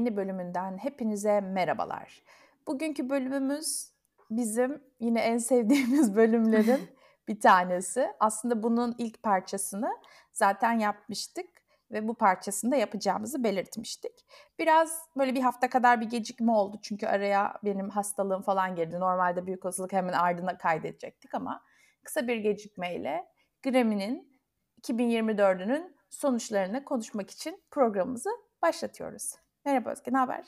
Yeni bölümünden hepinize merhabalar. Bugünkü bölümümüz bizim yine en sevdiğimiz bölümlerin bir tanesi. Aslında bunun ilk parçasını zaten yapmıştık ve bu parçasını da yapacağımızı belirtmiştik. Biraz böyle bir hafta kadar bir gecikme oldu çünkü araya benim hastalığım falan girdi. Normalde büyük olasılık hemen ardına kaydedecektik ama kısa bir gecikmeyle Grammy'nin 2024'ünün sonuçlarını konuşmak için programımızı başlatıyoruz. Merhaba Özge, ne haber?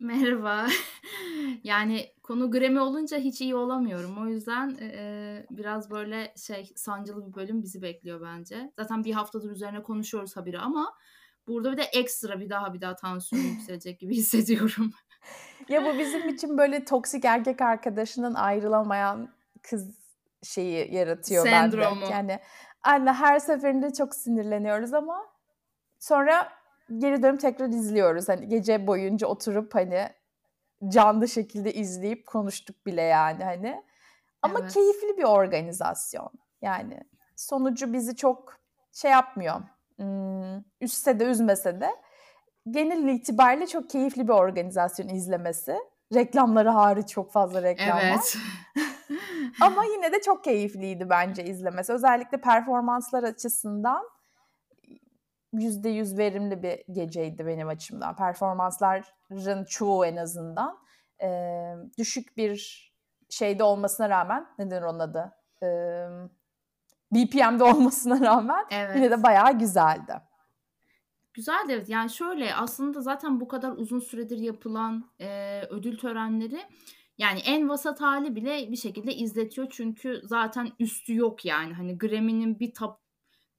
Merhaba. yani konu Grammy olunca hiç iyi olamıyorum. O yüzden e, biraz böyle şey sancılı bir bölüm bizi bekliyor bence. Zaten bir haftadır üzerine konuşuyoruz haberi ama burada bir de ekstra bir daha bir daha tansiyon yükselecek gibi hissediyorum. ya bu bizim için böyle toksik erkek arkadaşının ayrılamayan kız şeyi yaratıyor Sendromu. bende. Yani anne her seferinde çok sinirleniyoruz ama sonra geri dönüp tekrar izliyoruz. Hani gece boyunca oturup hani canlı şekilde izleyip konuştuk bile yani hani. Ama evet. keyifli bir organizasyon. Yani sonucu bizi çok şey yapmıyor. Hmm, üstse de üzmese de genel itibariyle çok keyifli bir organizasyon izlemesi. Reklamları hariç çok fazla reklam var. Evet. Ama yine de çok keyifliydi bence izlemesi. Özellikle performanslar açısından yüzde yüz verimli bir geceydi benim açımdan. Performansların çoğu en azından e, düşük bir şeyde olmasına rağmen neden onun adı? E, BPM'de olmasına rağmen evet. yine de bayağı güzeldi. Güzeldi evet. Yani şöyle aslında zaten bu kadar uzun süredir yapılan e, ödül törenleri yani en vasat hali bile bir şekilde izletiyor çünkü zaten üstü yok yani. Hani Grammy'nin bir tap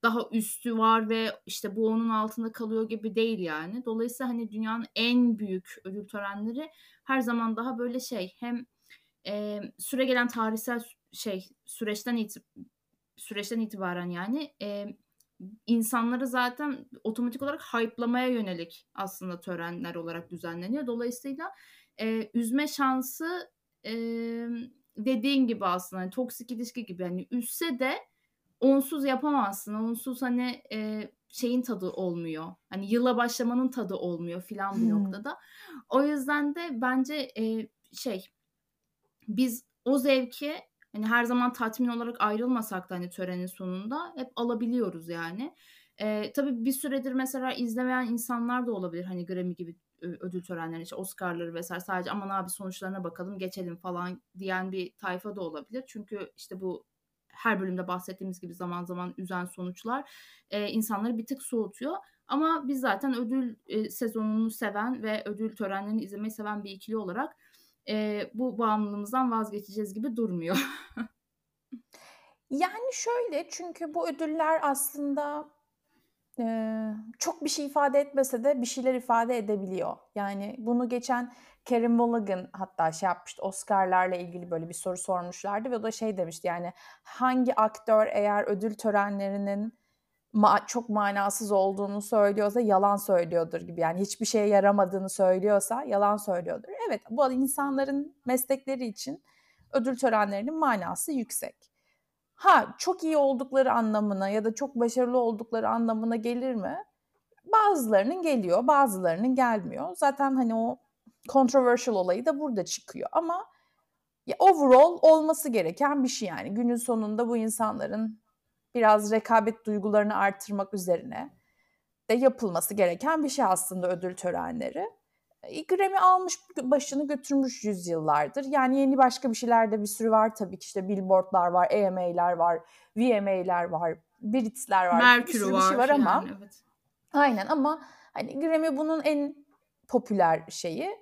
daha üstü var ve işte bu onun altında kalıyor gibi değil yani. Dolayısıyla hani dünyanın en büyük ödül törenleri her zaman daha böyle şey hem e, süre gelen tarihsel şey süreçten it süreçten itibaren yani e, insanları zaten otomatik olarak hype'lamaya yönelik aslında törenler olarak düzenleniyor. Dolayısıyla e, üzme şansı e, dediğin gibi aslında yani toksik ilişki gibi hani üstse de onsuz yapamazsın. Onsuz hani e, şeyin tadı olmuyor. Hani yıla başlamanın tadı olmuyor filan bir hmm. noktada. O yüzden de bence e, şey biz o zevki hani her zaman tatmin olarak ayrılmasak da hani törenin sonunda hep alabiliyoruz yani. E, tabii bir süredir mesela izlemeyen insanlar da olabilir hani Grammy gibi ödül törenleri işte Oscar'ları vesaire sadece aman abi sonuçlarına bakalım geçelim falan diyen bir tayfa da olabilir. Çünkü işte bu her bölümde bahsettiğimiz gibi zaman zaman üzen sonuçlar e, insanları bir tık soğutuyor. Ama biz zaten ödül e, sezonunu seven ve ödül törenlerini izlemeyi seven bir ikili olarak e, bu bağımlılığımızdan vazgeçeceğiz gibi durmuyor. yani şöyle çünkü bu ödüller aslında çok bir şey ifade etmese de bir şeyler ifade edebiliyor. Yani bunu geçen Karen Mulligan hatta şey yapmıştı Oscar'larla ilgili böyle bir soru sormuşlardı ve o da şey demişti yani hangi aktör eğer ödül törenlerinin ma- çok manasız olduğunu söylüyorsa yalan söylüyordur gibi yani hiçbir şeye yaramadığını söylüyorsa yalan söylüyordur. Evet bu insanların meslekleri için ödül törenlerinin manası yüksek. Ha çok iyi oldukları anlamına ya da çok başarılı oldukları anlamına gelir mi? Bazılarının geliyor, bazılarının gelmiyor. Zaten hani o controversial olayı da burada çıkıyor. Ama ya overall olması gereken bir şey yani. Günün sonunda bu insanların biraz rekabet duygularını artırmak üzerine de yapılması gereken bir şey aslında ödül törenleri. Grammy almış başını götürmüş yüzyıllardır. Yani yeni başka bir şeyler de bir sürü var tabii ki işte billboardlar var, AMA'ler var, VMA'ler var, Brits'ler var. Bir sürü var, bir şey var ama yani, evet. aynen ama hani Grammy bunun en popüler şeyi.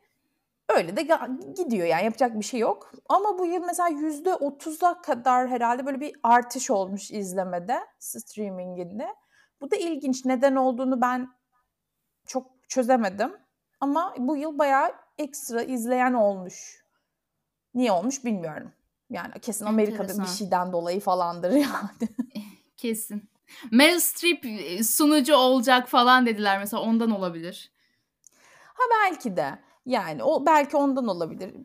Öyle de gidiyor yani yapacak bir şey yok. Ama bu yıl mesela yüzde otuz'a kadar herhalde böyle bir artış olmuş izlemede, streaminginde. Bu da ilginç. Neden olduğunu ben çok çözemedim. Ama bu yıl bayağı ekstra izleyen olmuş. Niye olmuş bilmiyorum. Yani kesin Amerika'da Enteresan. bir şeyden dolayı falandır yani. kesin. Meryl Streep e, sunucu olacak falan dediler mesela ondan olabilir. Ha belki de. Yani o belki ondan olabilir.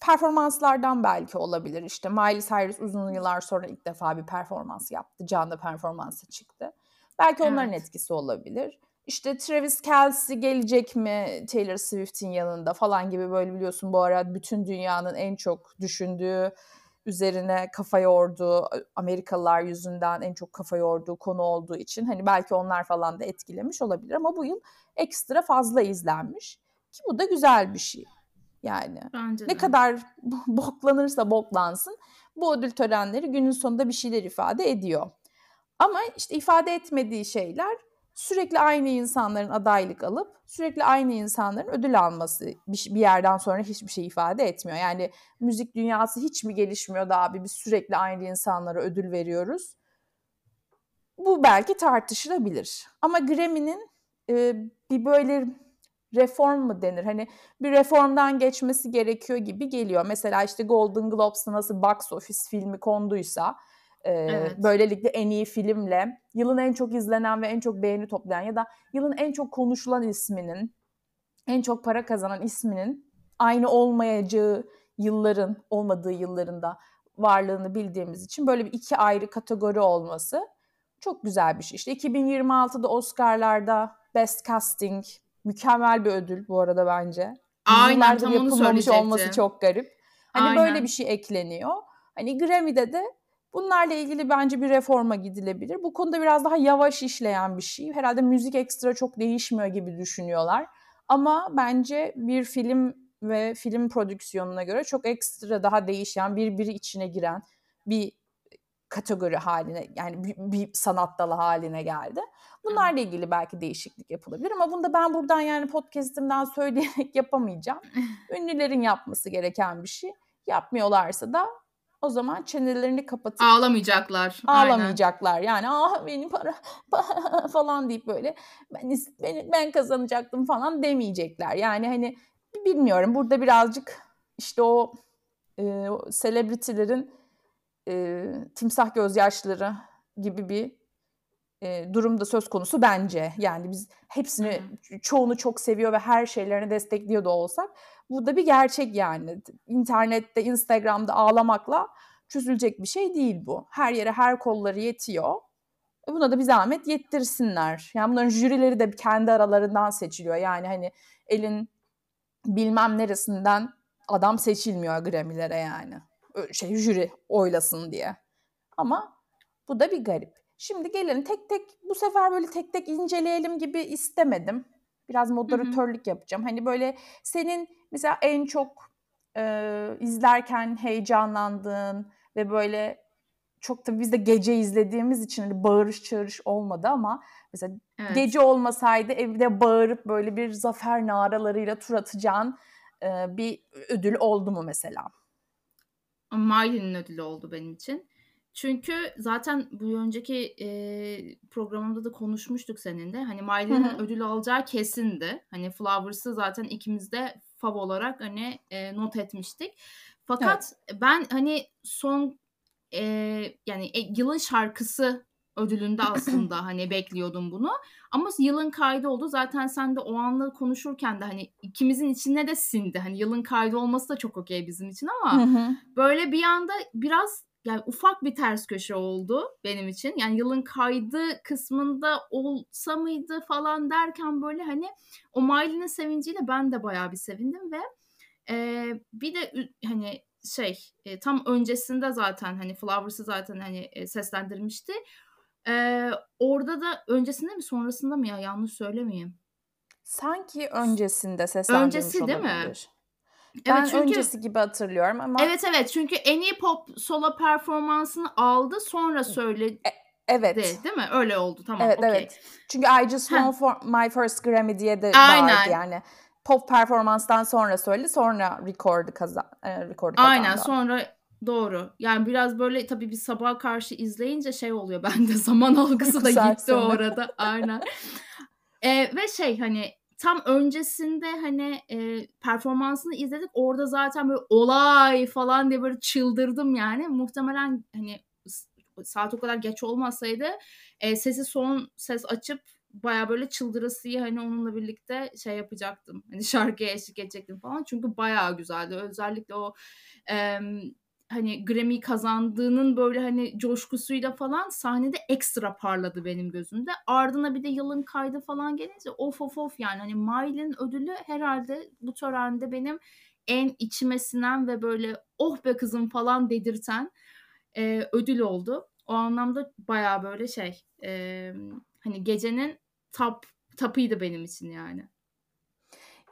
Performanslardan belki olabilir. İşte Miley Cyrus uzun yıllar sonra ilk defa bir performans yaptı. Canlı performansı çıktı. Belki onların evet. etkisi olabilir. İşte Travis Kelce gelecek mi Taylor Swift'in yanında falan gibi böyle biliyorsun bu ara bütün dünyanın en çok düşündüğü üzerine kafa yorduğu Amerikalılar yüzünden en çok kafa yorduğu konu olduğu için hani belki onlar falan da etkilemiş olabilir ama bu yıl ekstra fazla izlenmiş ki bu da güzel bir şey. Yani Bence ne de. kadar boklanırsa boklansın bu ödül törenleri günün sonunda bir şeyler ifade ediyor. Ama işte ifade etmediği şeyler sürekli aynı insanların adaylık alıp sürekli aynı insanların ödül alması bir, yerden sonra hiçbir şey ifade etmiyor. Yani müzik dünyası hiç mi gelişmiyor da abi biz sürekli aynı insanlara ödül veriyoruz. Bu belki tartışılabilir. Ama Grammy'nin e, bir böyle reform mu denir? Hani bir reformdan geçmesi gerekiyor gibi geliyor. Mesela işte Golden Globes'ta nasıl box office filmi konduysa e, evet. böylelikle en iyi filmle yılın en çok izlenen ve en çok beğeni toplayan ya da yılın en çok konuşulan isminin en çok para kazanan isminin aynı olmayacağı yılların olmadığı yıllarında varlığını bildiğimiz için böyle bir iki ayrı kategori olması çok güzel bir şey. İşte 2026'da Oscar'larda Best Casting mükemmel bir ödül bu arada bence. Aynen tam yapılmamış onu olması çok garip. Hani Aynen. böyle bir şey ekleniyor. Hani Grammy'de de bunlarla ilgili bence bir reforma gidilebilir. Bu konuda biraz daha yavaş işleyen bir şey. Herhalde müzik ekstra çok değişmiyor gibi düşünüyorlar. Ama bence bir film ve film prodüksiyonuna göre çok ekstra daha değişen, birbiri içine giren bir kategori haline yani bir, bir sanat dalı haline geldi. Bunlarla ilgili belki değişiklik yapılabilir ama bunu da ben buradan yani podcast'imden söyleyerek yapamayacağım. Ünlülerin yapması gereken bir şey. Yapmıyorlarsa da o zaman çenelerini kapatıp ağlamayacaklar. Ağlamayacaklar. Aynen. Yani ah benim para, para falan deyip böyle ben ben ben kazanacaktım falan demeyecekler. Yani hani bilmiyorum burada birazcık işte o e, selebritilerin e, timsah gözyaşları gibi bir e, durumda söz konusu bence. Yani biz hepsini hmm. çoğunu çok seviyor ve her şeylerini destekliyor da olsak bu da bir gerçek yani. İnternette, Instagram'da ağlamakla çözülecek bir şey değil bu. Her yere her kolları yetiyor. E buna da bir zahmet yettirsinler. Yani bunların jürileri de kendi aralarından seçiliyor. Yani hani elin bilmem neresinden adam seçilmiyor Grammy'lere yani. Şey jüri oylasın diye. Ama bu da bir garip. Şimdi gelelim tek tek bu sefer böyle tek tek inceleyelim gibi istemedim. Biraz moderatörlük yapacağım. Hani böyle senin mesela en çok e, izlerken heyecanlandığın ve böyle çok tabii biz de gece izlediğimiz için hani bağırış çağırış olmadı ama mesela evet. gece olmasaydı evde bağırıp böyle bir zafer naralarıyla tur atacağın e, bir ödül oldu mu mesela? Miley'nin ödülü oldu benim için. Çünkü zaten bu önceki e, programımda da konuşmuştuk seninle. Hani Miley'nin ödül alacağı kesindi. Hani Flowers'ı zaten ikimiz de fav olarak hani e, not etmiştik. Fakat evet. ben hani son e, yani e, yılın şarkısı ödülünde aslında hani bekliyordum bunu. Ama yılın kaydı oldu. Zaten sen de o anla konuşurken de hani ikimizin içine de sindi. Hani yılın kaydı olması da çok okey bizim için ama böyle bir anda biraz yani ufak bir ters köşe oldu benim için. Yani yılın kaydı kısmında olsa mıydı falan derken böyle hani o Miley'nin sevinciyle ben de bayağı bir sevindim ve e, bir de hani şey e, tam öncesinde zaten hani Flowers'ı zaten hani e, seslendirmişti. E, orada da öncesinde mi sonrasında mı ya yanlış söylemeyeyim. Sanki öncesinde seslendirmiş Öncesi değil olabilir. mi? Ben evet, çünkü, öncesi gibi hatırlıyorum ama... Evet evet çünkü en iyi pop solo performansını aldı sonra söyledi. E, evet. Değil mi? Öyle oldu tamam evet, okay. Evet Çünkü I Just Won for My First Grammy diye de Aynen. vardı yani. Pop performanstan sonra söyledi sonra record'u kazan, e, record kazandı. Aynen sonra doğru. Yani biraz böyle tabii bir sabaha karşı izleyince şey oluyor bende zaman algısı da gitti orada. Aynen. e, ve şey hani tam öncesinde hani e, performansını izledik. Orada zaten böyle olay falan diye böyle çıldırdım yani. Muhtemelen hani saat o kadar geç olmasaydı e, sesi son ses açıp baya böyle çıldırasıyı hani onunla birlikte şey yapacaktım. Hani şarkıya eşlik edecektim falan. Çünkü baya güzeldi. Özellikle o e, hani Grammy kazandığının böyle hani coşkusuyla falan sahnede ekstra parladı benim gözümde. Ardına bir de yılın kaydı falan gelince of of of yani hani Miley'nin ödülü herhalde bu törende benim en içime sinen ve böyle oh be kızım falan dedirten e, ödül oldu. O anlamda baya böyle şey e, hani gecenin top tapıydı benim için yani.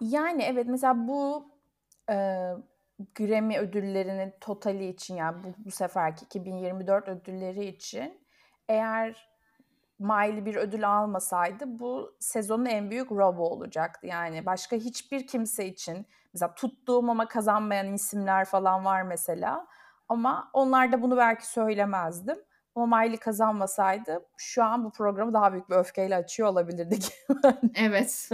Yani evet mesela bu e, Grammy ödüllerinin totali için yani bu, bu seferki 2024 ödülleri için eğer Miley bir ödül almasaydı bu sezonun en büyük robo olacaktı. Yani başka hiçbir kimse için mesela tuttuğum ama kazanmayan isimler falan var mesela. Ama onlar da bunu belki söylemezdim. Ama Miley kazanmasaydı şu an bu programı daha büyük bir öfkeyle açıyor olabilirdik. evet.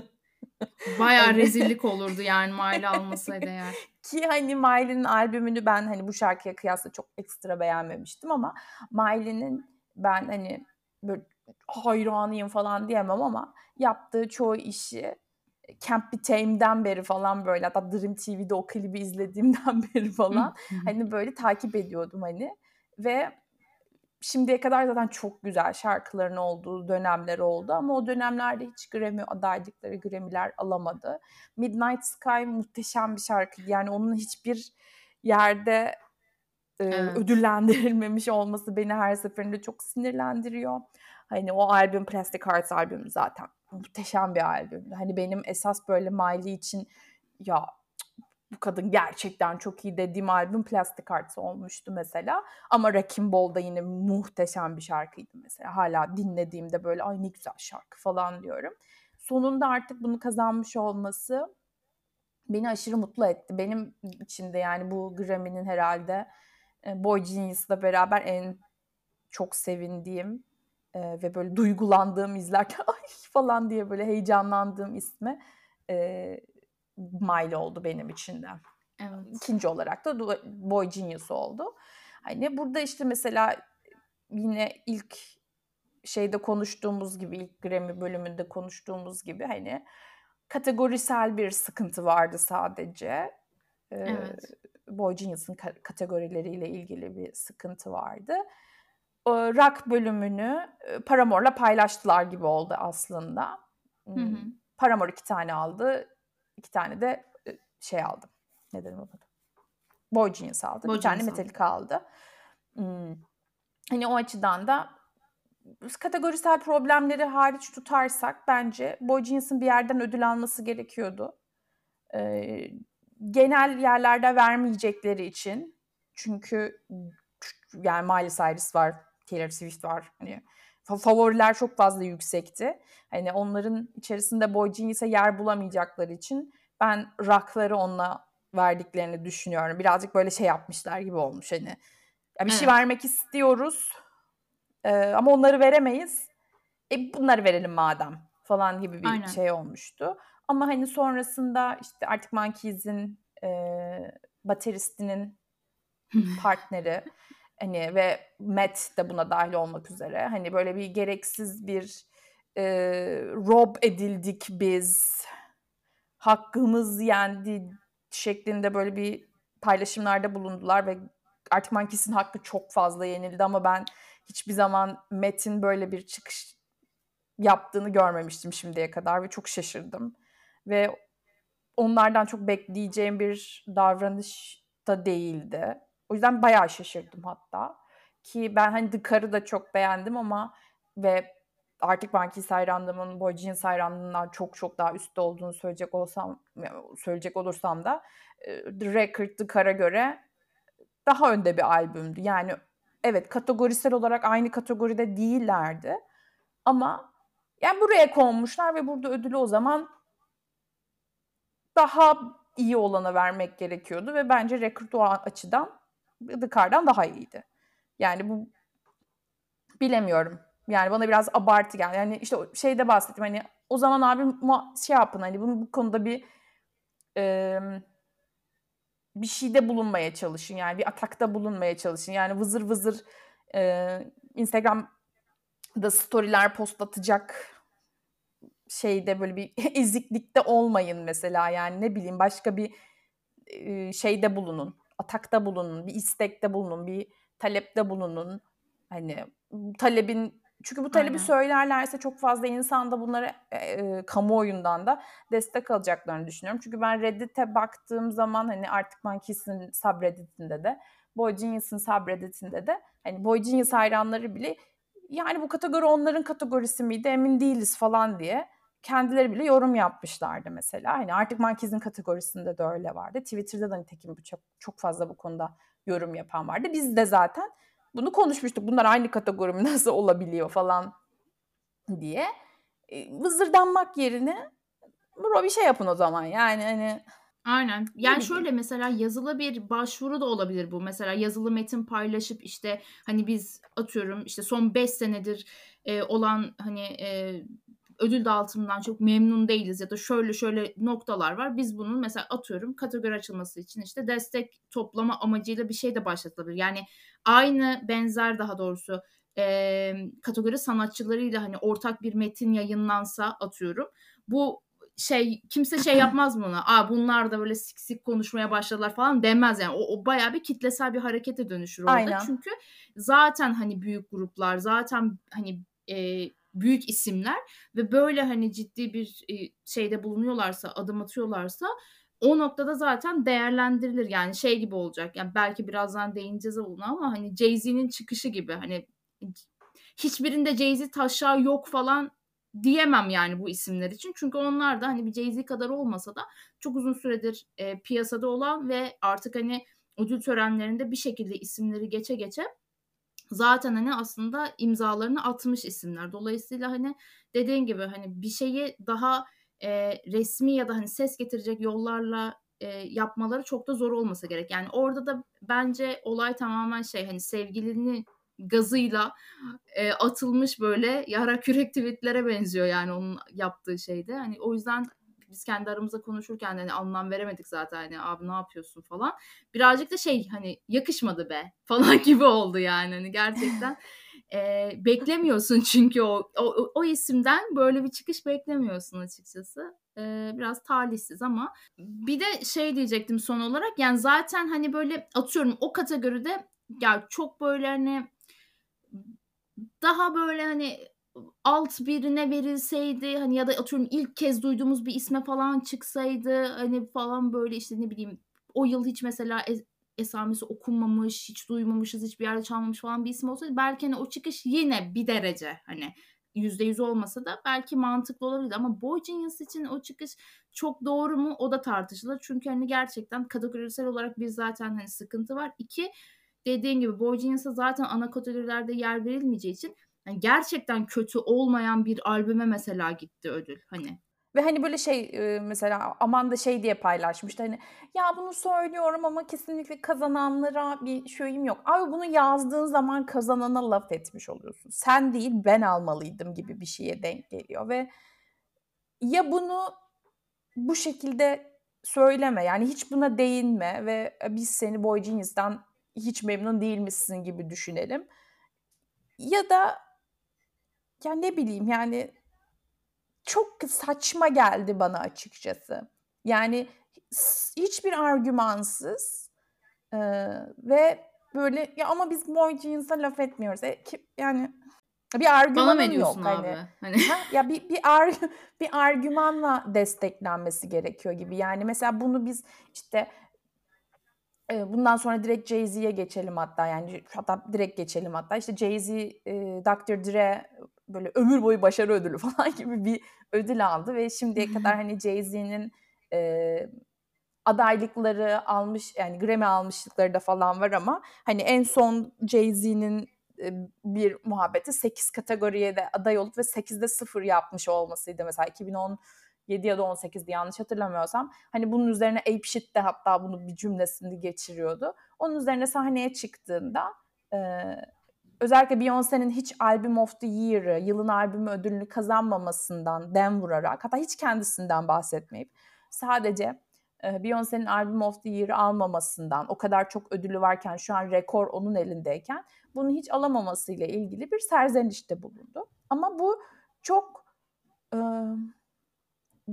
Bayağı rezillik olurdu yani Miley almasaydı eğer. Ki hani Miley'nin albümünü ben hani bu şarkıya kıyasla çok ekstra beğenmemiştim ama Miley'nin ben hani böyle hayranıyım falan diyemem ama yaptığı çoğu işi Camp Be Tame'den beri falan böyle hatta Dream TV'de o klibi izlediğimden beri falan hani böyle takip ediyordum hani ve şimdiye kadar zaten çok güzel şarkıların olduğu dönemler oldu ama o dönemlerde hiç Grammy adaylıkları, Grammy'ler alamadı. Midnight Sky muhteşem bir şarkıydı. Yani onun hiçbir yerde e, evet. ödüllendirilmemiş olması beni her seferinde çok sinirlendiriyor. Hani o albüm Plastic Hearts albümü zaten muhteşem bir albümdü. Hani benim esas böyle Miley için ya bu kadın gerçekten çok iyi dediğim albüm Plastic Hearts olmuştu mesela. Ama Wrecking Ball da yine muhteşem bir şarkıydı mesela. Hala dinlediğimde böyle ay ne güzel şarkı falan diyorum. Sonunda artık bunu kazanmış olması beni aşırı mutlu etti. Benim için de yani bu Grammy'nin herhalde e, Boy Genius'la beraber en çok sevindiğim e, ve böyle duygulandığım izlerken ay falan diye böyle heyecanlandığım ismi e, Miley oldu benim için de. Evet. İkinci olarak da Boy Genius oldu. Hani burada işte mesela yine ilk şeyde konuştuğumuz gibi ilk Grammy bölümünde konuştuğumuz gibi hani kategorisel bir sıkıntı vardı sadece. Evet. Boy Genius'ın kategorileriyle ilgili bir sıkıntı vardı. rock bölümünü Paramore'la paylaştılar gibi oldu aslında. Hı hı. Hmm, Paramore iki tane aldı iki tane de şey aldım. Ne dedim ona? Boy Genius aldı. Boy bir tane Metallica aldı. Hmm. Hani o açıdan da kategorisel problemleri hariç tutarsak bence Boy Genius'ın bir yerden ödül alması gerekiyordu. Ee, genel yerlerde vermeyecekleri için çünkü yani Miley Cyrus var, Taylor Swift var. Hani favoriler çok fazla yüksekti. Hani onların içerisinde Boy Genius'a yer bulamayacakları için ben rock'ları onunla verdiklerini düşünüyorum. Birazcık böyle şey yapmışlar gibi olmuş hani. Ya bir şey evet. şey vermek istiyoruz e, ama onları veremeyiz. E bunları verelim madem falan gibi bir Aynen. şey olmuştu. Ama hani sonrasında işte artık Monkeys'in e, bateristinin partneri Hani ve Matt de buna dahil olmak üzere. Hani böyle bir gereksiz bir e, rob edildik biz. Hakkımız yendi şeklinde böyle bir paylaşımlarda bulundular ve artık Mankis'in hakkı çok fazla yenildi ama ben hiçbir zaman Matt'in böyle bir çıkış yaptığını görmemiştim şimdiye kadar ve çok şaşırdım. Ve onlardan çok bekleyeceğim bir davranış da değildi. O yüzden bayağı şaşırdım hatta. Ki ben hani The Car'ı da çok beğendim ama ve artık Banki hayranlığımın Boy Jeans hayranlığından çok çok daha üstte olduğunu söyleyecek olsam söyleyecek olursam da The Record The Car'a göre daha önde bir albümdü. Yani evet kategorisel olarak aynı kategoride değillerdi. Ama yani buraya konmuşlar ve burada ödülü o zaman daha iyi olana vermek gerekiyordu ve bence Record o açıdan Dıkar'dan daha iyiydi. Yani bu bilemiyorum. Yani bana biraz abartı geldi. Yani işte şeyde bahsettim hani o zaman abi şey yapın hani bunu bu konuda bir e, bir şeyde bulunmaya çalışın. Yani bir atakta bulunmaya çalışın. Yani vızır vızır e, Instagram'da storyler post atacak şeyde böyle bir eziklikte olmayın mesela. Yani ne bileyim başka bir e, şeyde bulunun atakta bulunun, bir istekte bulunun, bir talepte bulunun. Hani talebin çünkü bu talebi Aynen. söylerlerse çok fazla insan da bunları e, e, kamuoyundan da destek alacaklarını düşünüyorum. Çünkü ben Reddit'e baktığım zaman hani artık Monkey's'in subreddit'inde de Boy Genius'ın subreddit'inde de hani Boy Genius hayranları bile yani bu kategori onların kategorisi miydi emin değiliz falan diye kendileri bile yorum yapmışlardı mesela. Hani artık Monkey's'in kategorisinde de öyle vardı. Twitter'da da nitekim çok, çok fazla bu konuda yorum yapan vardı. Biz de zaten bunu konuşmuştuk. Bunlar aynı kategori nasıl olabiliyor falan diye. E, vızırdanmak yerine bro bir şey yapın o zaman. Yani hani Aynen. Yani şöyle mesela yazılı bir başvuru da olabilir bu. Mesela yazılı metin paylaşıp işte hani biz atıyorum işte son 5 senedir e, olan hani e, ödül dağıtımından çok memnun değiliz ya da şöyle şöyle noktalar var. Biz bunun mesela atıyorum kategori açılması için işte destek toplama amacıyla bir şey de başlatılabilir. Yani aynı benzer daha doğrusu e, kategori sanatçılarıyla hani ortak bir metin yayınlansa atıyorum. Bu şey kimse şey yapmaz mı ona? Aa bunlar da böyle sik sik konuşmaya başladılar falan demez yani. O, o bayağı bir kitlesel bir harekete dönüşür orada. Aynen. Çünkü zaten hani büyük gruplar, zaten hani e, büyük isimler ve böyle hani ciddi bir e, şeyde bulunuyorlarsa, adım atıyorlarsa o noktada zaten değerlendirilir. Yani şey gibi olacak. Yani belki birazdan değineceğiz ona ama hani Jay-Z'nin çıkışı gibi hani hiçbirinde Jay-Z taşağı yok falan diyemem yani bu isimler için. Çünkü onlar da hani bir Jay-Z kadar olmasa da çok uzun süredir e, piyasada olan ve artık hani ödül törenlerinde bir şekilde isimleri geçe geçe zaten hani aslında imzalarını atmış isimler. Dolayısıyla hani dediğin gibi hani bir şeyi daha e, resmi ya da hani ses getirecek yollarla e, yapmaları çok da zor olmasa gerek. Yani orada da bence olay tamamen şey hani sevgilini gazıyla e, atılmış böyle yara kürek tweetlere benziyor yani onun yaptığı şeyde. Hani o yüzden biz kendi aramızda konuşurken hani anlam veremedik zaten hani abi ne yapıyorsun falan. Birazcık da şey hani yakışmadı be falan gibi oldu yani hani gerçekten. e, beklemiyorsun çünkü o, o, o isimden böyle bir çıkış beklemiyorsun açıkçası. E, biraz talihsiz ama bir de şey diyecektim son olarak yani zaten hani böyle atıyorum o kategoride ya çok böyle hani daha böyle hani alt birine verilseydi hani ya da atıyorum ilk kez duyduğumuz bir isme falan çıksaydı hani falan böyle işte ne bileyim o yıl hiç mesela es- esamesi okunmamış, hiç duymamışız, hiçbir yerde çalmamış falan bir isim olsaydı belki hani o çıkış yine bir derece hani yüzde yüz olmasa da belki mantıklı olabilirdi ama Boy Genius için o çıkış çok doğru mu o da tartışılır. Çünkü hani gerçekten kategorisel olarak bir zaten hani sıkıntı var. İki dediğin gibi Boy Genius'a zaten ana kategorilerde yer verilmeyeceği için yani gerçekten kötü olmayan bir albüme mesela gitti ödül hani. Ve hani böyle şey mesela Amanda şey diye paylaşmıştı hani ya bunu söylüyorum ama kesinlikle kazananlara bir şeyim yok. Abi bunu yazdığın zaman kazanana laf etmiş oluyorsun. Sen değil ben almalıydım gibi bir şeye denk geliyor ve ya bunu bu şekilde söyleme yani hiç buna değinme ve biz seni Boy Genius'tan hiç memnun değilmişsin gibi düşünelim. Ya da ya ne bileyim yani çok saçma geldi bana açıkçası. Yani hiçbir argümansız e, ve böyle ya ama biz boy jeans'a laf etmiyoruz. E, ki, yani bir argümanın yok hani. abi? hani. hani. Ha, ya bir bir ar bir argümanla desteklenmesi gerekiyor gibi. Yani mesela bunu biz işte bundan sonra direkt Jay-Z'ye geçelim hatta yani hatta direkt geçelim hatta işte Jay-Z e, Dr. Dre böyle ömür boyu başarı ödülü falan gibi bir ödül aldı ve şimdiye kadar hani Jay-Z'nin e, adaylıkları almış yani Grammy almışlıkları da falan var ama hani en son Jay-Z'nin e, bir muhabbeti 8 kategoriye de aday olup ve 8'de 0 yapmış olmasıydı mesela 2010 7 ya da 18'di yanlış hatırlamıyorsam. Hani bunun üzerine Ape Shit de hatta bunu bir cümlesini geçiriyordu. Onun üzerine sahneye çıktığında e, özellikle Beyoncé'nin hiç Album of the Year'ı, yılın albümü ödülünü kazanmamasından dem vurarak hatta hiç kendisinden bahsetmeyip sadece e, Beyoncé'nin Album of the Year'ı almamasından o kadar çok ödülü varken şu an rekor onun elindeyken bunu hiç alamamasıyla ilgili bir serzenişte bulundu. Ama bu çok e,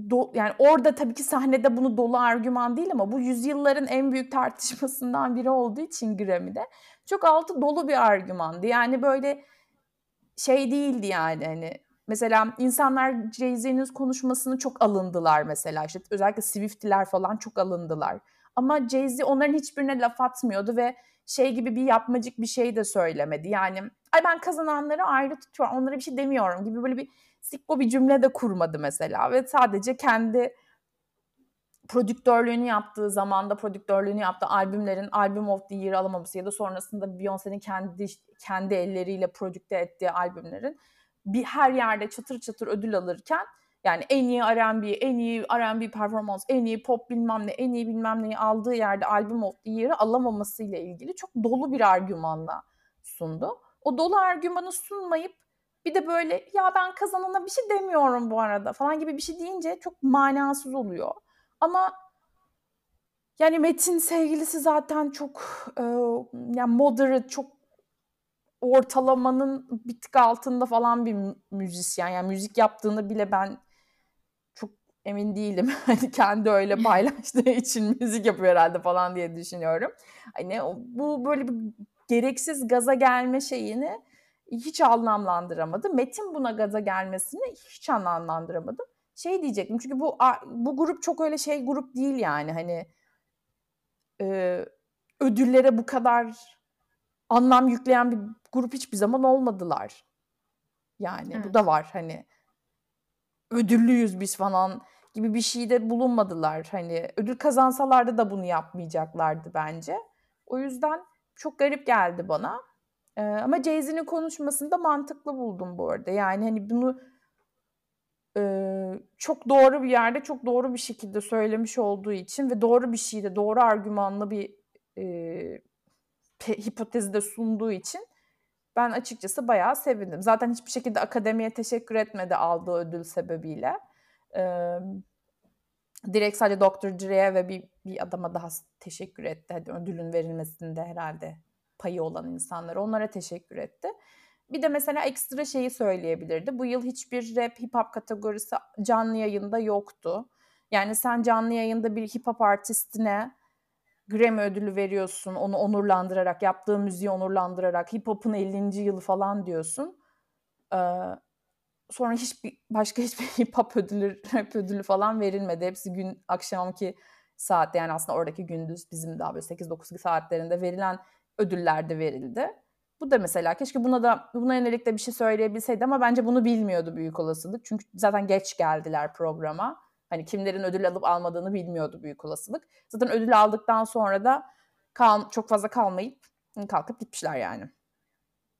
do, yani orada tabii ki sahnede bunu dolu argüman değil ama bu yüzyılların en büyük tartışmasından biri olduğu için Grammy'de çok altı dolu bir argümandı. Yani böyle şey değildi yani hani mesela insanlar Jay-Z'nin konuşmasını çok alındılar mesela işte özellikle Swift'liler falan çok alındılar. Ama Jay-Z onların hiçbirine laf atmıyordu ve şey gibi bir yapmacık bir şey de söylemedi. Yani ay ben kazananları ayrı tutuyorum onlara bir şey demiyorum gibi böyle bir sikbo bir cümle de kurmadı mesela ve sadece kendi prodüktörlüğünü yaptığı zamanda prodüktörlüğünü yaptığı albümlerin Album of the Year alamaması ya da sonrasında Beyoncé'nin kendi kendi elleriyle prodükte ettiği albümlerin bir her yerde çatır çatır ödül alırken yani en iyi R&B, en iyi R&B performans, en iyi pop bilmem ne, en iyi bilmem neyi aldığı yerde Album of the Year'ı alamaması ile ilgili çok dolu bir argümanla sundu. O dolu argümanı sunmayıp bir de böyle ya ben kazanana bir şey demiyorum bu arada falan gibi bir şey deyince çok manasız oluyor. Ama yani Metin sevgilisi zaten çok e, yani moderate, çok ortalamanın bir tık altında falan bir müzisyen. Yani müzik yaptığını bile ben çok emin değilim. Hani kendi öyle paylaştığı için müzik yapıyor herhalde falan diye düşünüyorum. Hani bu böyle bir gereksiz gaza gelme şeyini hiç anlamlandıramadı. Metin buna gaza gelmesini hiç anlamlandıramadım. Şey diyecektim çünkü bu bu grup çok öyle şey grup değil yani hani e, ödüllere bu kadar anlam yükleyen bir grup hiçbir zaman olmadılar. Yani evet. bu da var hani ödüllüyüz biz falan gibi bir şeyde bulunmadılar. Hani ödül kazansalardı da bunu yapmayacaklardı bence. O yüzden çok garip geldi bana. Ee, ama Jay-Z'nin konuşmasında mantıklı buldum bu arada. Yani hani bunu e, çok doğru bir yerde çok doğru bir şekilde söylemiş olduğu için ve doğru bir şeyde doğru argümanlı bir e, hipotezi de sunduğu için ben açıkçası bayağı sevindim. Zaten hiçbir şekilde akademiye teşekkür etmedi aldığı ödül sebebiyle. Ee, direkt sadece Dr. Dre'ye ve bir, bir adama daha teşekkür etti. Hadi ödülün verilmesinde herhalde payı olan insanlar onlara teşekkür etti. Bir de mesela ekstra şeyi söyleyebilirdi. Bu yıl hiçbir rap hip hop kategorisi canlı yayında yoktu. Yani sen canlı yayında bir hip hop artistine Grammy ödülü veriyorsun. Onu onurlandırarak, yaptığı müziği onurlandırarak, hip hop'un 50. yılı falan diyorsun. Ee, sonra hiçbir başka hiçbir hip hop ödülü, rap ödülü falan verilmedi. Hepsi gün akşamki saatte yani aslında oradaki gündüz bizim daha böyle 8-9 saatlerinde verilen ödüller de verildi. Bu da mesela keşke buna da buna yönelik de bir şey söyleyebilseydi ama bence bunu bilmiyordu büyük olasılık. Çünkü zaten geç geldiler programa. Hani kimlerin ödül alıp almadığını bilmiyordu büyük olasılık. Zaten ödül aldıktan sonra da kal çok fazla kalmayıp kalkıp gitmişler yani.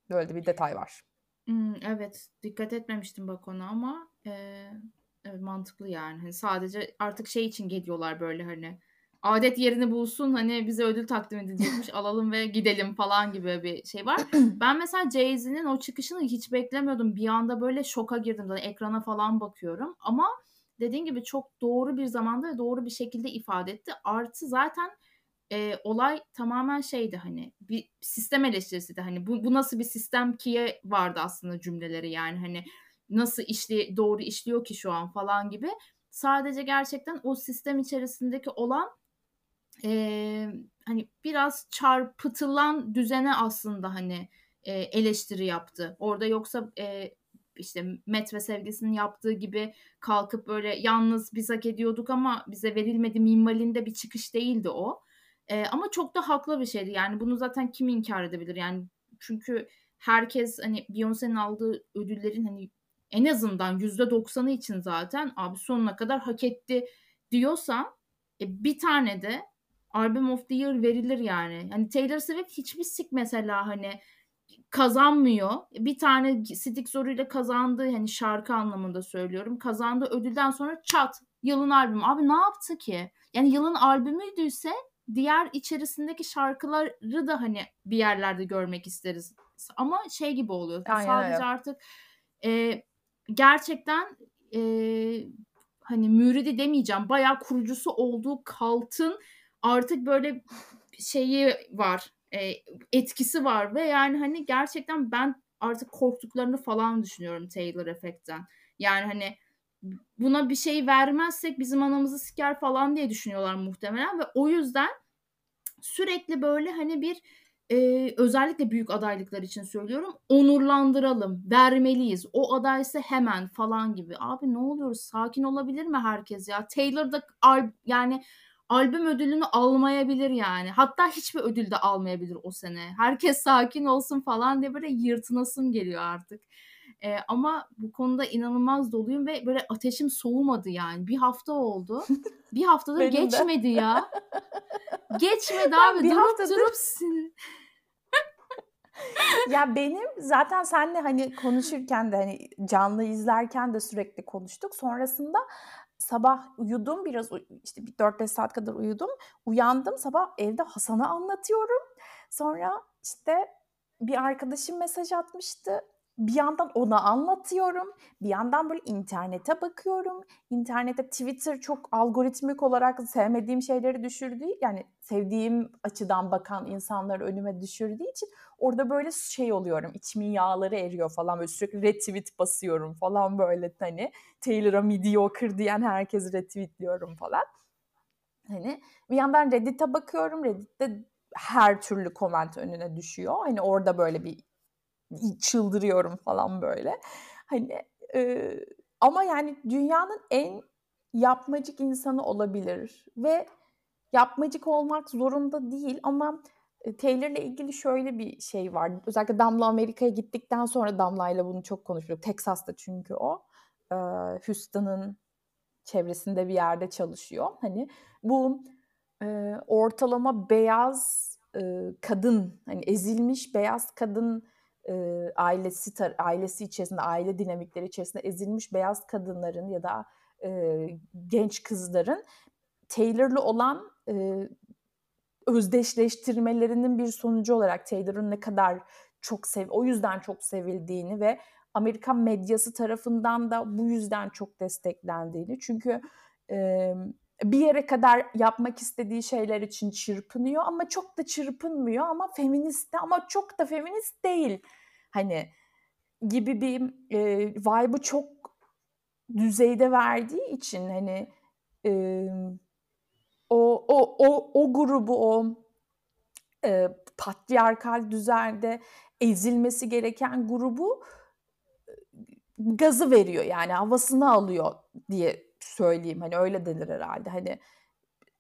Böyle bir detay var. Hmm, evet dikkat etmemiştim bak ona ama e, evet, mantıklı yani. Hani sadece artık şey için geliyorlar böyle hani adet yerini bulsun hani bize ödül takdim edilecekmiş alalım ve gidelim falan gibi bir şey var. ben mesela Jay-Z'nin o çıkışını hiç beklemiyordum. Bir anda böyle şoka girdim. Zaten ekrana falan bakıyorum ama dediğin gibi çok doğru bir zamanda ve doğru bir şekilde ifade etti. Artı zaten e, olay tamamen şeydi hani bir sistem eleştirisi de hani bu, bu nasıl bir sistem kiye vardı aslında cümleleri yani hani nasıl işli doğru işliyor ki şu an falan gibi. Sadece gerçekten o sistem içerisindeki olan e, hani biraz çarpıtılan düzene aslında hani e, eleştiri yaptı. Orada yoksa e, işte Met ve sevgisinin yaptığı gibi kalkıp böyle yalnız biz hak ediyorduk ama bize verilmedi minvalinde bir çıkış değildi o. E, ama çok da haklı bir şeydi. Yani bunu zaten kim inkar edebilir? Yani çünkü herkes hani Beyoncé'nin aldığı ödüllerin hani en azından yüzde doksanı için zaten abi sonuna kadar hak etti diyorsan e, bir tane de Album of the Year verilir yani. Hani Taylor Swift hiçbir sik mesela hani kazanmıyor. Bir tane Stick zoruyla kazandığı hani şarkı anlamında söylüyorum. Kazandığı ödülden sonra çat yılın albümü. Abi ne yaptı ki? Yani yılın albümüydüyse diğer içerisindeki şarkıları da hani bir yerlerde görmek isteriz. Ama şey gibi oluyor. Aynen Sadece öyle. artık e, gerçekten e, hani müridi demeyeceğim. Bayağı kurucusu olduğu kaltın artık böyle şeyi var e, etkisi var ve yani hani gerçekten ben artık korktuklarını falan düşünüyorum Taylor Efekt'ten. Yani hani buna bir şey vermezsek bizim anamızı siker falan diye düşünüyorlar muhtemelen ve o yüzden sürekli böyle hani bir e, özellikle büyük adaylıklar için söylüyorum onurlandıralım vermeliyiz o adaysa hemen falan gibi. Abi ne oluyoruz? Sakin olabilir mi herkes ya? Taylor da yani albüm ödülünü almayabilir yani hatta hiçbir ödül de almayabilir o sene herkes sakin olsun falan diye böyle yırtınasım geliyor artık e, ama bu konuda inanılmaz doluyum ve böyle ateşim soğumadı yani. Bir hafta oldu. Bir haftadır geçmedi ya. Geçmedi ben abi. Bir durup haftadır... durup ya benim zaten senle hani konuşurken de hani canlı izlerken de sürekli konuştuk. Sonrasında sabah uyudum biraz işte bir 4-5 saat kadar uyudum. Uyandım sabah evde Hasan'a anlatıyorum. Sonra işte bir arkadaşım mesaj atmıştı bir yandan ona anlatıyorum. Bir yandan böyle internete bakıyorum. İnternette Twitter çok algoritmik olarak sevmediğim şeyleri düşürdüğü yani sevdiğim açıdan bakan insanları önüme düşürdüğü için orada böyle şey oluyorum. İçimin yağları eriyor falan böyle sürekli retweet basıyorum falan böyle hani Taylor'a mediocre diyen herkesi retweetliyorum falan. Hani bir yandan Reddit'e bakıyorum. Reddit'te her türlü koment önüne düşüyor. Hani orada böyle bir çıldırıyorum falan böyle. Hani e, ama yani dünyanın en yapmacık insanı olabilir ve yapmacık olmak zorunda değil ama Taylor'la ilgili şöyle bir şey var. Özellikle Damla Amerika'ya gittikten sonra Damla'yla bunu çok konuştuk. Texas'ta çünkü o. Houston'ın çevresinde bir yerde çalışıyor. Hani bu ortalama beyaz kadın, hani ezilmiş beyaz kadın e, ailesi tar- ailesi içerisinde aile dinamikleri içerisinde ezilmiş beyaz kadınların ya da e, genç kızların Taylor'lı olan e, özdeşleştirmelerinin bir sonucu olarak Taylor'ın ne kadar çok sev o yüzden çok sevildiğini ve Amerikan medyası tarafından da bu yüzden çok desteklendiğini. Çünkü e, bir yere kadar yapmak istediği şeyler için çırpınıyor ama çok da çırpınmıyor ama feminist de ama çok da feminist değil. Hani gibi bir e, vibe'ı çok düzeyde verdiği için hani e, o, o, o, o grubu o e, patriarkal düzende ezilmesi gereken grubu gazı veriyor yani havasını alıyor diye söyleyeyim. Hani öyle denir herhalde. Hani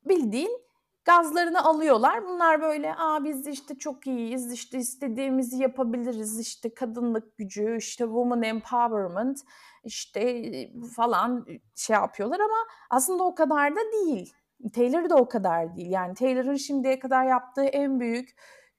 bildiğin gazlarını alıyorlar. Bunlar böyle aa biz işte çok iyiyiz, işte istediğimizi yapabiliriz, işte kadınlık gücü, işte woman empowerment, işte falan şey yapıyorlar ama aslında o kadar da değil. Taylor da o kadar değil. Yani Taylor'ın şimdiye kadar yaptığı en büyük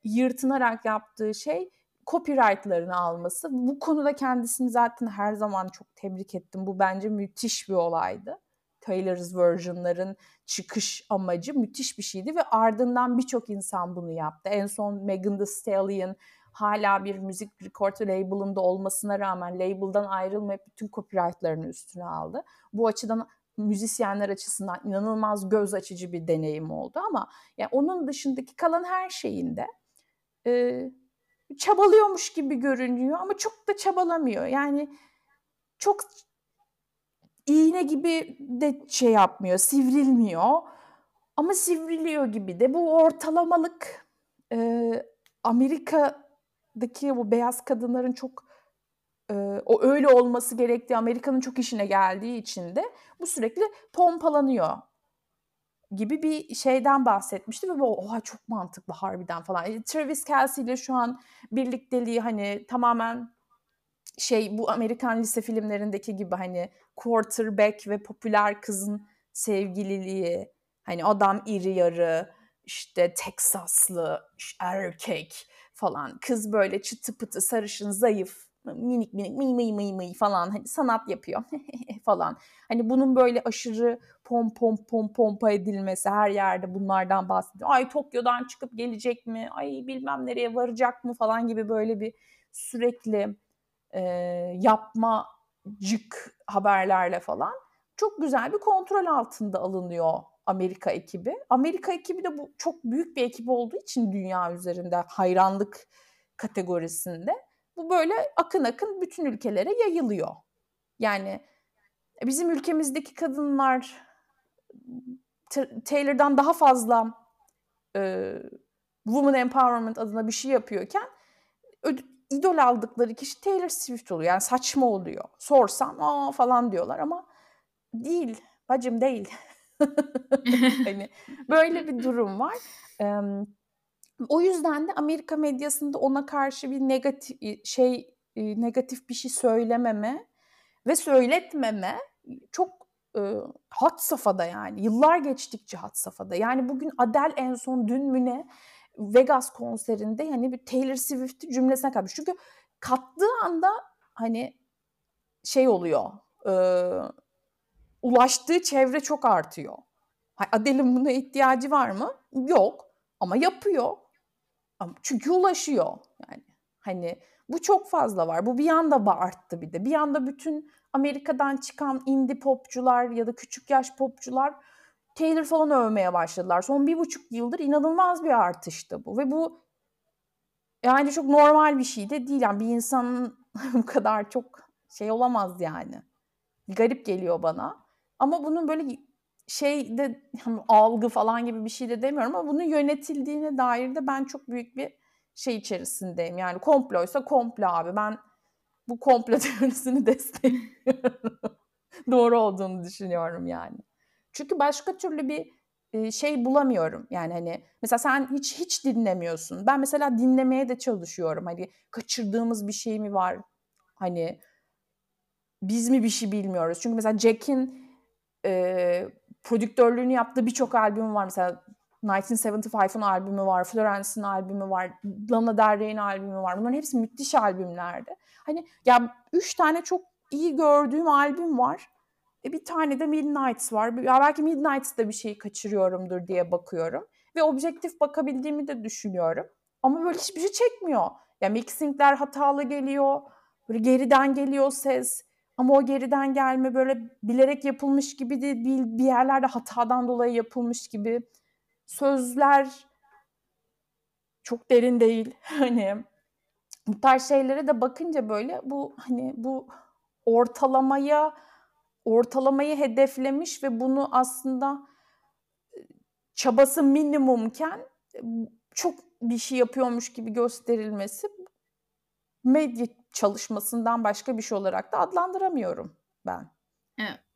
yırtınarak yaptığı şey copyright'larını alması. Bu konuda kendisini zaten her zaman çok tebrik ettim. Bu bence müthiş bir olaydı. Taylor's version'ların çıkış amacı müthiş bir şeydi ve ardından birçok insan bunu yaptı. En son Megan Thee Stallion hala bir müzik record label'ında olmasına rağmen label'dan ayrılmayıp bütün copyright'larını üstüne aldı. Bu açıdan müzisyenler açısından inanılmaz göz açıcı bir deneyim oldu ama yani onun dışındaki kalan her şeyinde e, çabalıyormuş gibi görünüyor ama çok da çabalamıyor. Yani çok iğne gibi de şey yapmıyor, sivrilmiyor. Ama sivriliyor gibi de. Bu ortalamalık e, Amerika'daki bu beyaz kadınların çok e, o öyle olması gerektiği Amerika'nın çok işine geldiği için de bu sürekli pompalanıyor gibi bir şeyden bahsetmişti ve bu oha çok mantıklı harbiden. falan. E, Travis Kelsey ile şu an birlikteliği hani tamamen şey bu Amerikan lise filmlerindeki gibi hani quarterback ve popüler kızın sevgililiği hani adam iri yarı işte Teksaslı erkek falan. Kız böyle çıtı pıtı sarışın zayıf minik minik mıy mıy mıy mıy falan hani sanat yapıyor falan. Hani bunun böyle aşırı pom pom pom pompa edilmesi her yerde bunlardan bahsediyor. Ay Tokyo'dan çıkıp gelecek mi? Ay bilmem nereye varacak mı falan gibi böyle bir sürekli e, yapmacık haberlerle falan çok güzel bir kontrol altında alınıyor Amerika ekibi. Amerika ekibi de bu çok büyük bir ekip olduğu için dünya üzerinde hayranlık kategorisinde bu böyle akın akın bütün ülkelere yayılıyor. Yani E, bizim ülkemizdeki kadınlar Taylor'dan daha fazla e, woman empowerment adına bir şey yapıyorken idol aldıkları kişi Taylor Swift oluyor. Yani saçma oluyor. Sorsam aa falan diyorlar ama değil. Bacım değil. hani böyle bir durum var. O yüzden de Amerika medyasında ona karşı bir negatif şey negatif bir şey söylememe ve söyletmeme çok e, hat safhada yani. Yıllar geçtikçe hat safhada. Yani bugün Adele en son dün mü ne Vegas konserinde yani bir Taylor Swift cümlesine katmış. Çünkü kattığı anda hani şey oluyor. E, ulaştığı çevre çok artıyor. Adele'in buna ihtiyacı var mı? Yok. Ama yapıyor. Çünkü ulaşıyor. Yani hani bu çok fazla var. Bu bir anda arttı bir de. Bir anda bütün Amerika'dan çıkan indie popçular ya da küçük yaş popçular Taylor falan övmeye başladılar. Son bir buçuk yıldır inanılmaz bir artıştı bu. Ve bu yani çok normal bir şey de değil. Yani bir insanın bu kadar çok şey olamaz yani. Garip geliyor bana. Ama bunun böyle şey de hani algı falan gibi bir şey de demiyorum ama bunun yönetildiğine dair de ben çok büyük bir şey içerisindeyim. Yani komploysa komplo abi. Ben bu komplo teorisini destekliyorum. Doğru olduğunu düşünüyorum yani. Çünkü başka türlü bir şey bulamıyorum. Yani hani mesela sen hiç hiç dinlemiyorsun. Ben mesela dinlemeye de çalışıyorum. Hani kaçırdığımız bir şey mi var? Hani biz mi bir şey bilmiyoruz? Çünkü mesela Jack'in e, prodüktörlüğünü yaptığı birçok albüm var. Mesela 1975'ın albümü var, Florence'ın albümü var, Lana Del Rey'in albümü var. Bunların hepsi müthiş albümlerdi. Hani ya üç tane çok iyi gördüğüm albüm var. E bir tane de Midnights var. Ya belki Midnights'ta bir şey kaçırıyorumdur diye bakıyorum. Ve objektif bakabildiğimi de düşünüyorum. Ama böyle hiçbir şey çekmiyor. Ya mixingler hatalı geliyor. Böyle geriden geliyor ses. Ama o geriden gelme böyle bilerek yapılmış gibi değil, bir yerlerde hatadan dolayı yapılmış gibi. Sözler çok derin değil. Hani bu tarz şeylere de bakınca böyle bu hani bu ortalamaya ortalamayı hedeflemiş ve bunu aslında çabası minimumken çok bir şey yapıyormuş gibi gösterilmesi medya çalışmasından başka bir şey olarak da adlandıramıyorum ben.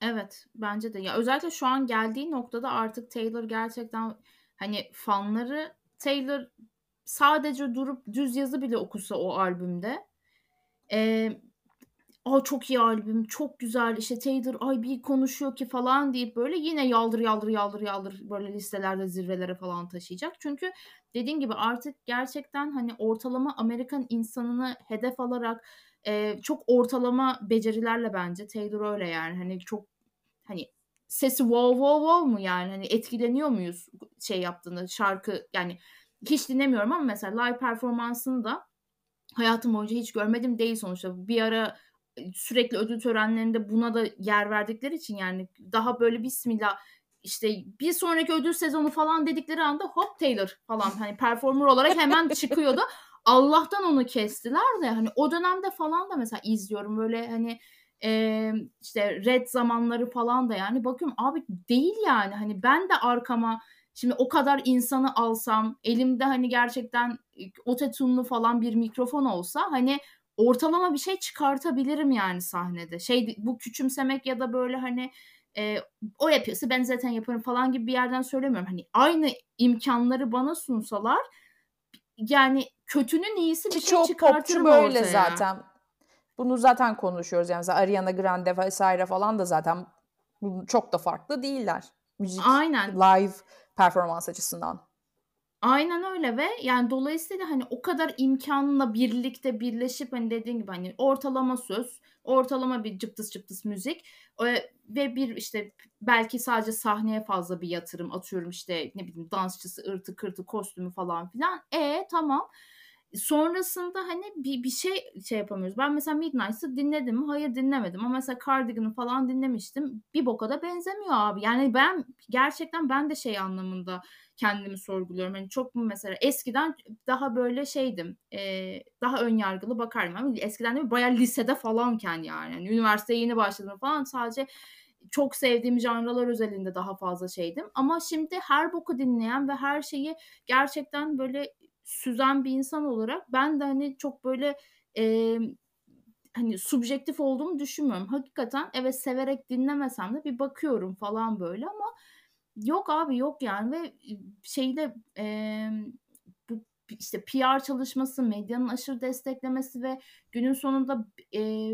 Evet, bence de. Ya özellikle şu an geldiği noktada artık Taylor gerçekten hani fanları Taylor sadece durup düz yazı bile okusa o albümde e, Aa, çok iyi albüm, çok güzel işte Taylor ay bir konuşuyor ki falan deyip böyle yine yaldır yaldır yaldır yaldır böyle listelerde zirvelere falan taşıyacak. Çünkü dediğim gibi artık gerçekten hani ortalama Amerikan insanını hedef alarak e, çok ortalama becerilerle bence Taylor öyle yani hani çok hani sesi wow wow wow mu yani hani etkileniyor muyuz şey yaptığında şarkı yani hiç dinlemiyorum ama mesela live performansını da hayatım boyunca hiç görmedim değil sonuçta. Bir ara sürekli ödül törenlerinde buna da yer verdikleri için yani daha böyle bismillah işte bir sonraki ödül sezonu falan dedikleri anda hop Taylor falan hani performer olarak hemen çıkıyordu. Allah'tan onu kestiler de hani o dönemde falan da mesela izliyorum böyle hani e, işte red zamanları falan da yani bakıyorum abi değil yani hani ben de arkama şimdi o kadar insanı alsam elimde hani gerçekten ototunlu falan bir mikrofon olsa hani ortalama bir şey çıkartabilirim yani sahnede. Şey bu küçümsemek ya da böyle hani e, o yapıyorsa ben zaten yaparım falan gibi bir yerden söylemiyorum. Hani aynı imkanları bana sunsalar yani kötünün iyisi bir şey çıkartırım popçu böyle ortaya. zaten. Bunu zaten konuşuyoruz yani mesela Ariana Grande vesaire falan da zaten çok da farklı değiller. Müzik, Aynen. live performans açısından. Aynen öyle ve yani dolayısıyla hani o kadar imkanla birlikte birleşip hani dediğin gibi hani ortalama söz, ortalama bir cıptıs cıptıs müzik e, ve bir işte belki sadece sahneye fazla bir yatırım atıyorum işte ne bileyim dansçısı, ırtı, kırtı, kostümü falan filan. E tamam sonrasında hani bir, bir şey şey yapamıyoruz. Ben mesela Midnight'ı dinledim mi? Hayır dinlemedim. Ama mesela Cardigan'ı falan dinlemiştim. Bir boka da benzemiyor abi. Yani ben gerçekten ben de şey anlamında kendimi sorguluyorum. Hani çok mu mesela eskiden daha böyle şeydim. E, daha ön yargılı bakarım. Ama eskiden de bayağı lisede falanken yani. yani üniversiteye yeni başladım falan sadece çok sevdiğim janralar özelinde daha fazla şeydim. Ama şimdi her boku dinleyen ve her şeyi gerçekten böyle süzen bir insan olarak ben de hani çok böyle e, hani subjektif olduğumu düşünmüyorum. Hakikaten evet severek dinlemesem de bir bakıyorum falan böyle ama yok abi yok yani ve şeyde e, bu işte PR çalışması, medyanın aşırı desteklemesi ve günün sonunda e,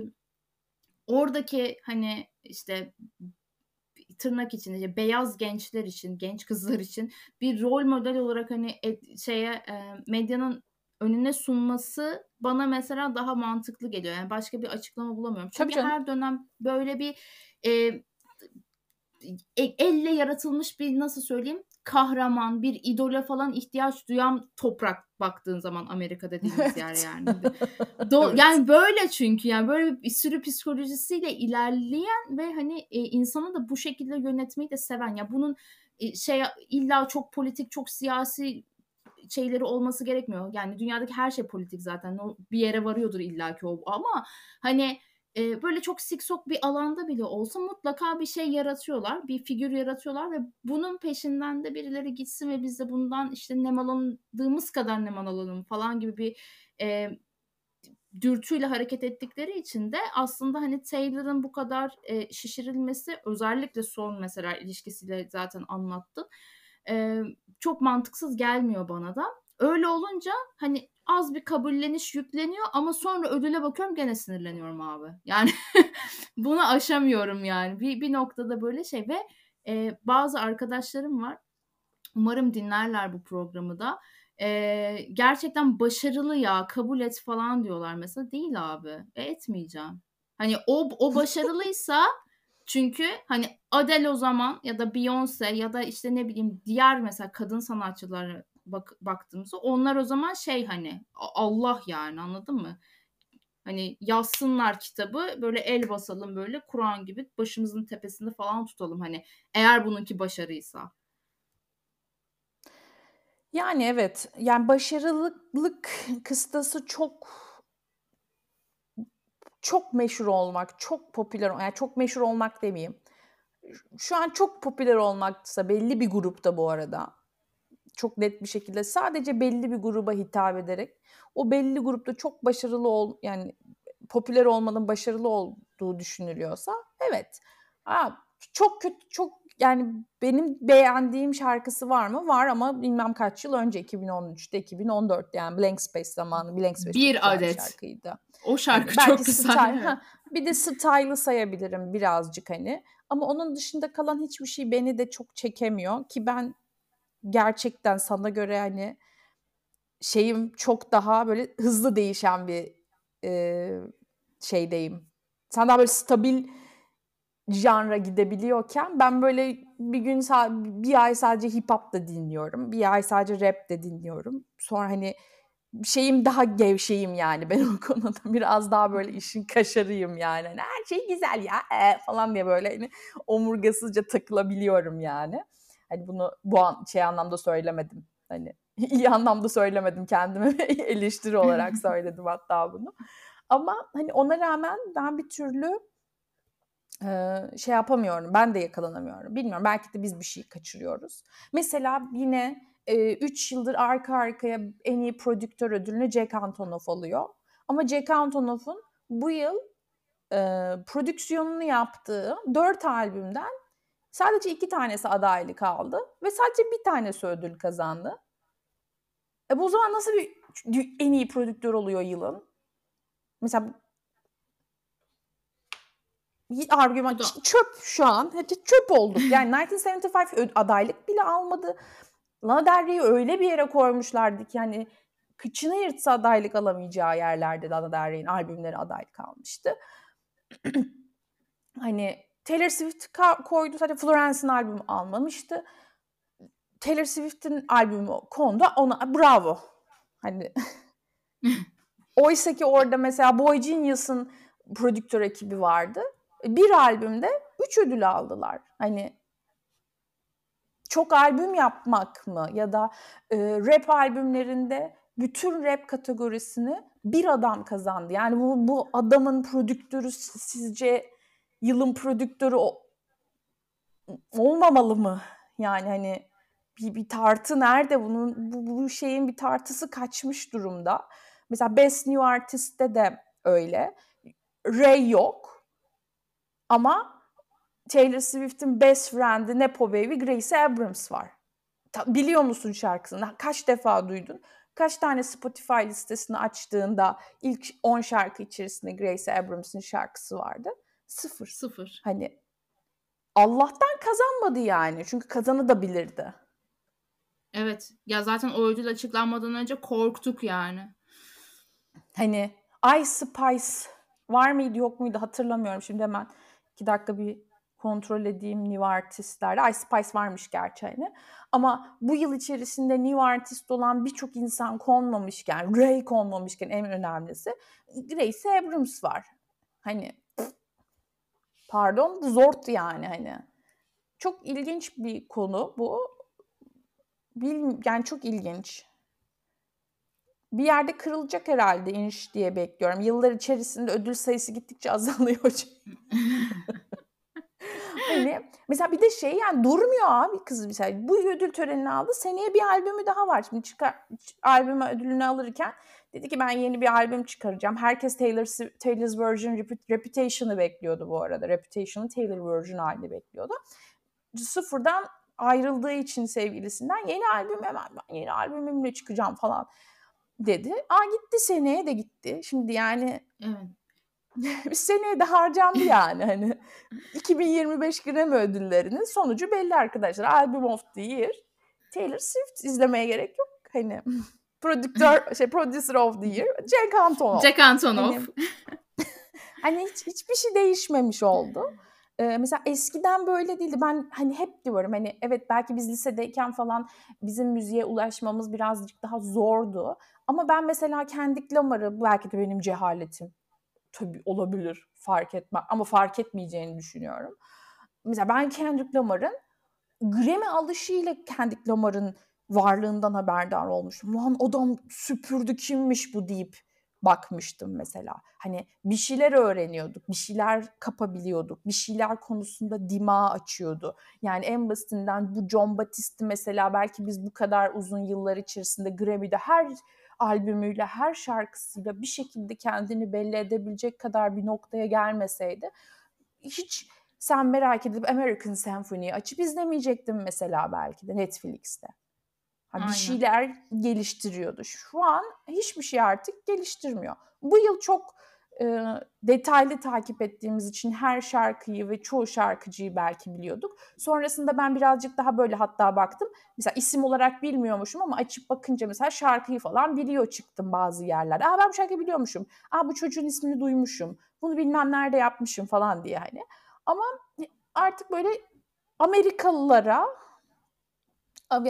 oradaki hani işte tırnak içinde işte beyaz gençler için, genç kızlar için bir rol model olarak hani et, şeye e, medyanın önüne sunması bana mesela daha mantıklı geliyor. Yani başka bir açıklama bulamıyorum. Çünkü her dönem böyle bir e, elle yaratılmış bir nasıl söyleyeyim kahraman, bir idole falan ihtiyaç duyan toprak baktığın zaman Amerika dediğimiz yer yani. Do- evet. Yani böyle çünkü yani böyle bir sürü psikolojisiyle ilerleyen ve hani e, insanı da bu şekilde yönetmeyi de seven ya bunun e, şey illa çok politik, çok siyasi şeyleri olması gerekmiyor. Yani dünyadaki her şey politik zaten. O bir yere varıyordur illaki o ama hani e, böyle çok siksok bir alanda bile olsa mutlaka bir şey yaratıyorlar. Bir figür yaratıyorlar ve bunun peşinden de birileri gitsin ve biz de bundan işte nemalandığımız kadar nemalanalım falan gibi bir e, dürtüyle hareket ettikleri için de aslında hani Taylor'ın bu kadar e, şişirilmesi özellikle son mesela ilişkisiyle zaten anlattın. E, çok mantıksız gelmiyor bana da. Öyle olunca hani az bir kabulleniş yükleniyor ama sonra ödüle bakıyorum gene sinirleniyorum abi. Yani bunu aşamıyorum yani. Bir, bir noktada böyle şey ve e, bazı arkadaşlarım var. Umarım dinlerler bu programı da. E, gerçekten başarılı ya kabul et falan diyorlar mesela. Değil abi. E, etmeyeceğim. Hani o, o başarılıysa çünkü hani Adele o zaman ya da Beyoncé ya da işte ne bileyim diğer mesela kadın sanatçıları bak baktığımızda onlar o zaman şey hani Allah yani anladın mı? Hani yazsınlar kitabı böyle el basalım böyle Kur'an gibi başımızın tepesinde falan tutalım hani eğer bununki başarıysa. Yani evet yani başarılılık kıstası çok çok meşhur olmak, çok popüler yani çok meşhur olmak demeyeyim. Şu an çok popüler olmaksa belli bir grupta bu arada çok net bir şekilde sadece belli bir gruba hitap ederek o belli grupta çok başarılı ol yani popüler olmanın başarılı olduğu düşünülüyorsa evet. Ha, çok kötü çok yani benim beğendiğim şarkısı var mı? Var ama bilmem kaç yıl önce 2013'te 2014'te yani Blank Space zamanı Blank Space bir adet şarkıydı. O şarkı yani çok güzel. Style, ha, bir de style'ı sayabilirim birazcık hani. Ama onun dışında kalan hiçbir şey beni de çok çekemiyor ki ben gerçekten sana göre hani şeyim çok daha böyle hızlı değişen bir e, şeydeyim. Sen daha böyle stabil janra gidebiliyorken ben böyle bir gün bir ay sadece hip hop da dinliyorum. Bir ay sadece rap de dinliyorum. Sonra hani şeyim daha gevşeyim yani ben o konuda biraz daha böyle işin kaşarıyım yani. Hani her şey güzel ya e, falan diye böyle hani omurgasızca takılabiliyorum yani. Hani bunu bu an, şey anlamda söylemedim. Hani iyi anlamda söylemedim kendime eleştiri olarak söyledim hatta bunu. Ama hani ona rağmen ben bir türlü e, şey yapamıyorum. Ben de yakalanamıyorum. Bilmiyorum belki de biz bir şey kaçırıyoruz. Mesela yine 3 e, yıldır arka arkaya en iyi prodüktör ödülünü Jack Antonoff alıyor. Ama Jack Antonoff'un bu yıl e, prodüksiyonunu yaptığı 4 albümden Sadece iki tanesi adaylık aldı ve sadece bir tanesi ödül kazandı. E bu zaman nasıl bir en iyi prodüktör oluyor yılın? Mesela argüman çöp şu an. Çöp olduk. Yani 1975 adaylık bile almadı. Lana Del Rey'i öyle bir yere koymuşlardı ki hani kıçını yırtsa adaylık alamayacağı yerlerde Lana Del Rey'in albümleri adaylık almıştı. hani Taylor Swift koydu. Sadece Florence'in albümü almamıştı. Taylor Swift'in albümü kondu. Ona bravo. Hani Oysa ki orada mesela Boy Genius'ın prodüktör ekibi vardı. Bir albümde üç ödül aldılar. Hani çok albüm yapmak mı ya da e, rap albümlerinde bütün rap kategorisini bir adam kazandı. Yani bu, bu adamın prodüktörü sizce yılın prodüktörü olmamalı mı? Yani hani bir, bir tartı nerede bunun bu, bu şeyin bir tartısı kaçmış durumda. Mesela Best New Artist'te de öyle. Ray yok. Ama Taylor Swift'in best friend'i Nepo Baby Grace Abrams var. Ta, biliyor musun şarkısını? Kaç defa duydun? Kaç tane Spotify listesini açtığında ilk 10 şarkı içerisinde Grace Abrams'ın şarkısı vardı? Sıfır. Sıfır. Hani Allah'tan kazanmadı yani. Çünkü kazanı da bilirdi. Evet. Ya zaten o ödül açıklanmadan önce korktuk yani. Hani Ice Spice var mıydı yok muydu hatırlamıyorum. Şimdi hemen iki dakika bir kontrol edeyim new artistlerde. Ice Spice varmış gerçi hani. Ama bu yıl içerisinde new artist olan birçok insan konmamışken, Ray konmamışken en önemlisi Grace Abrams var. Hani pardon zort yani hani. Çok ilginç bir konu bu. Bil, yani çok ilginç. Bir yerde kırılacak herhalde iniş diye bekliyorum. Yıllar içerisinde ödül sayısı gittikçe azalıyor. hani mesela bir de şey yani durmuyor abi kız mesela. Bu ödül törenini aldı. Seneye bir albümü daha var. Şimdi çıkar albümü ödülünü alırken dedi ki ben yeni bir albüm çıkaracağım. Herkes Taylor Taylor's version Reputation'ı bekliyordu bu arada. Reputation'ın Taylor version halini bekliyordu. Sıfırdan ayrıldığı için sevgilisinden yeni albüm hemen ben yeni albümümle çıkacağım falan dedi. Aa gitti seneye de gitti. Şimdi yani evet. bir seneye de harcandı yani hani 2025 Grammy ödüllerinin sonucu belli arkadaşlar. Album of the Year Taylor Swift izlemeye gerek yok. Hani prodüktör şey producer of the year Jack Antonoff. Jack Antonoff. Hani, hani hiç, hiçbir şey değişmemiş oldu. Ee, mesela eskiden böyle değildi. Ben hani hep diyorum hani evet belki biz lisedeyken falan bizim müziğe ulaşmamız birazcık daha zordu. Ama ben mesela kendi Lamar'ı belki de benim cehaletim tabii olabilir fark etme ama fark etmeyeceğini düşünüyorum. Mesela ben Kendrick Lamar'ın Grammy alışıyla Kendrick Lamar'ın varlığından haberdar olmuştum. Lan adam süpürdü kimmiş bu deyip bakmıştım mesela. Hani bir şeyler öğreniyorduk, bir şeyler kapabiliyorduk, bir şeyler konusunda dima açıyordu. Yani en basitinden bu John Batiste mesela belki biz bu kadar uzun yıllar içerisinde Grammy'de her albümüyle, her şarkısıyla bir şekilde kendini belli edebilecek kadar bir noktaya gelmeseydi hiç sen merak edip American Symphony'yi açıp izlemeyecektim mesela belki de Netflix'te. Ha, bir şeyler geliştiriyordu. Şu an hiçbir şey artık geliştirmiyor. Bu yıl çok e, detaylı takip ettiğimiz için her şarkıyı ve çoğu şarkıcıyı belki biliyorduk. Sonrasında ben birazcık daha böyle hatta baktım. Mesela isim olarak bilmiyormuşum ama açıp bakınca mesela şarkıyı falan biliyor çıktım bazı yerlerde. Aa ben bu şarkıyı biliyormuşum. Aa bu çocuğun ismini duymuşum. Bunu bilmem nerede yapmışım falan diye hani. Ama artık böyle Amerikalılara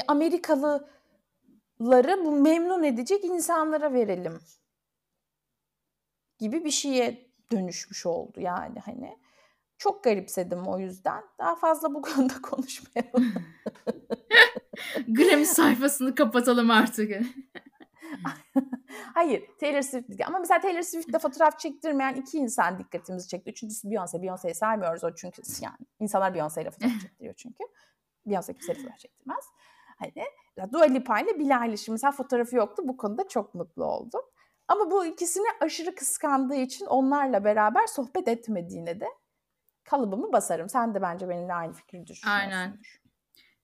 Amerikalıları bu memnun edecek insanlara verelim gibi bir şeye dönüşmüş oldu yani hani. Çok garipsedim o yüzden. Daha fazla bu konuda konuşmayalım. Grammy sayfasını kapatalım artık. Hayır, Taylor Swift değil. Ama mesela Taylor Swift'te fotoğraf çektirmeyen iki insan dikkatimizi çekti. Üçüncüsü Beyoncé. Beyoncé'yi saymıyoruz o çünkü yani insanlar Beyoncé ile fotoğraf çektiriyor çünkü. Beyoncé kimse fotoğraf çektirmez. Hani Dua Lipa ile Billie Eilish'in mesela fotoğrafı yoktu. Bu konuda çok mutlu oldum. Ama bu ikisini aşırı kıskandığı için onlarla beraber sohbet etmediğine de kalıbımı basarım. Sen de bence benimle aynı fikri düşünüyorsun. Aynen.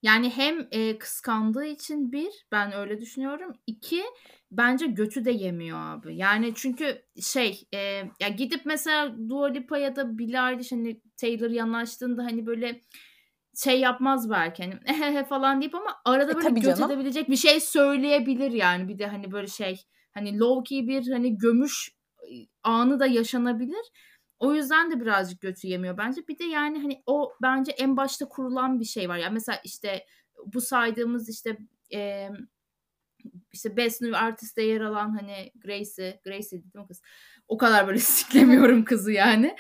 Yani hem e, kıskandığı için bir, ben öyle düşünüyorum. İki, bence götü de yemiyor abi. Yani çünkü şey, e, ya gidip mesela Dua Lipa ya da Billie Eilish hani Taylor yanaştığında hani böyle şey yapmaz belki hani falan deyip ama arada e, böyle göt edebilecek bir şey söyleyebilir yani. Bir de hani böyle şey hani low key bir hani gömüş anı da yaşanabilir. O yüzden de birazcık götü yemiyor bence. Bir de yani hani o bence en başta kurulan bir şey var. Yani mesela işte bu saydığımız işte e, işte Best New Artist'te yer alan hani Gracie, Gracie değil mi kız? O kadar böyle siklemiyorum kızı yani.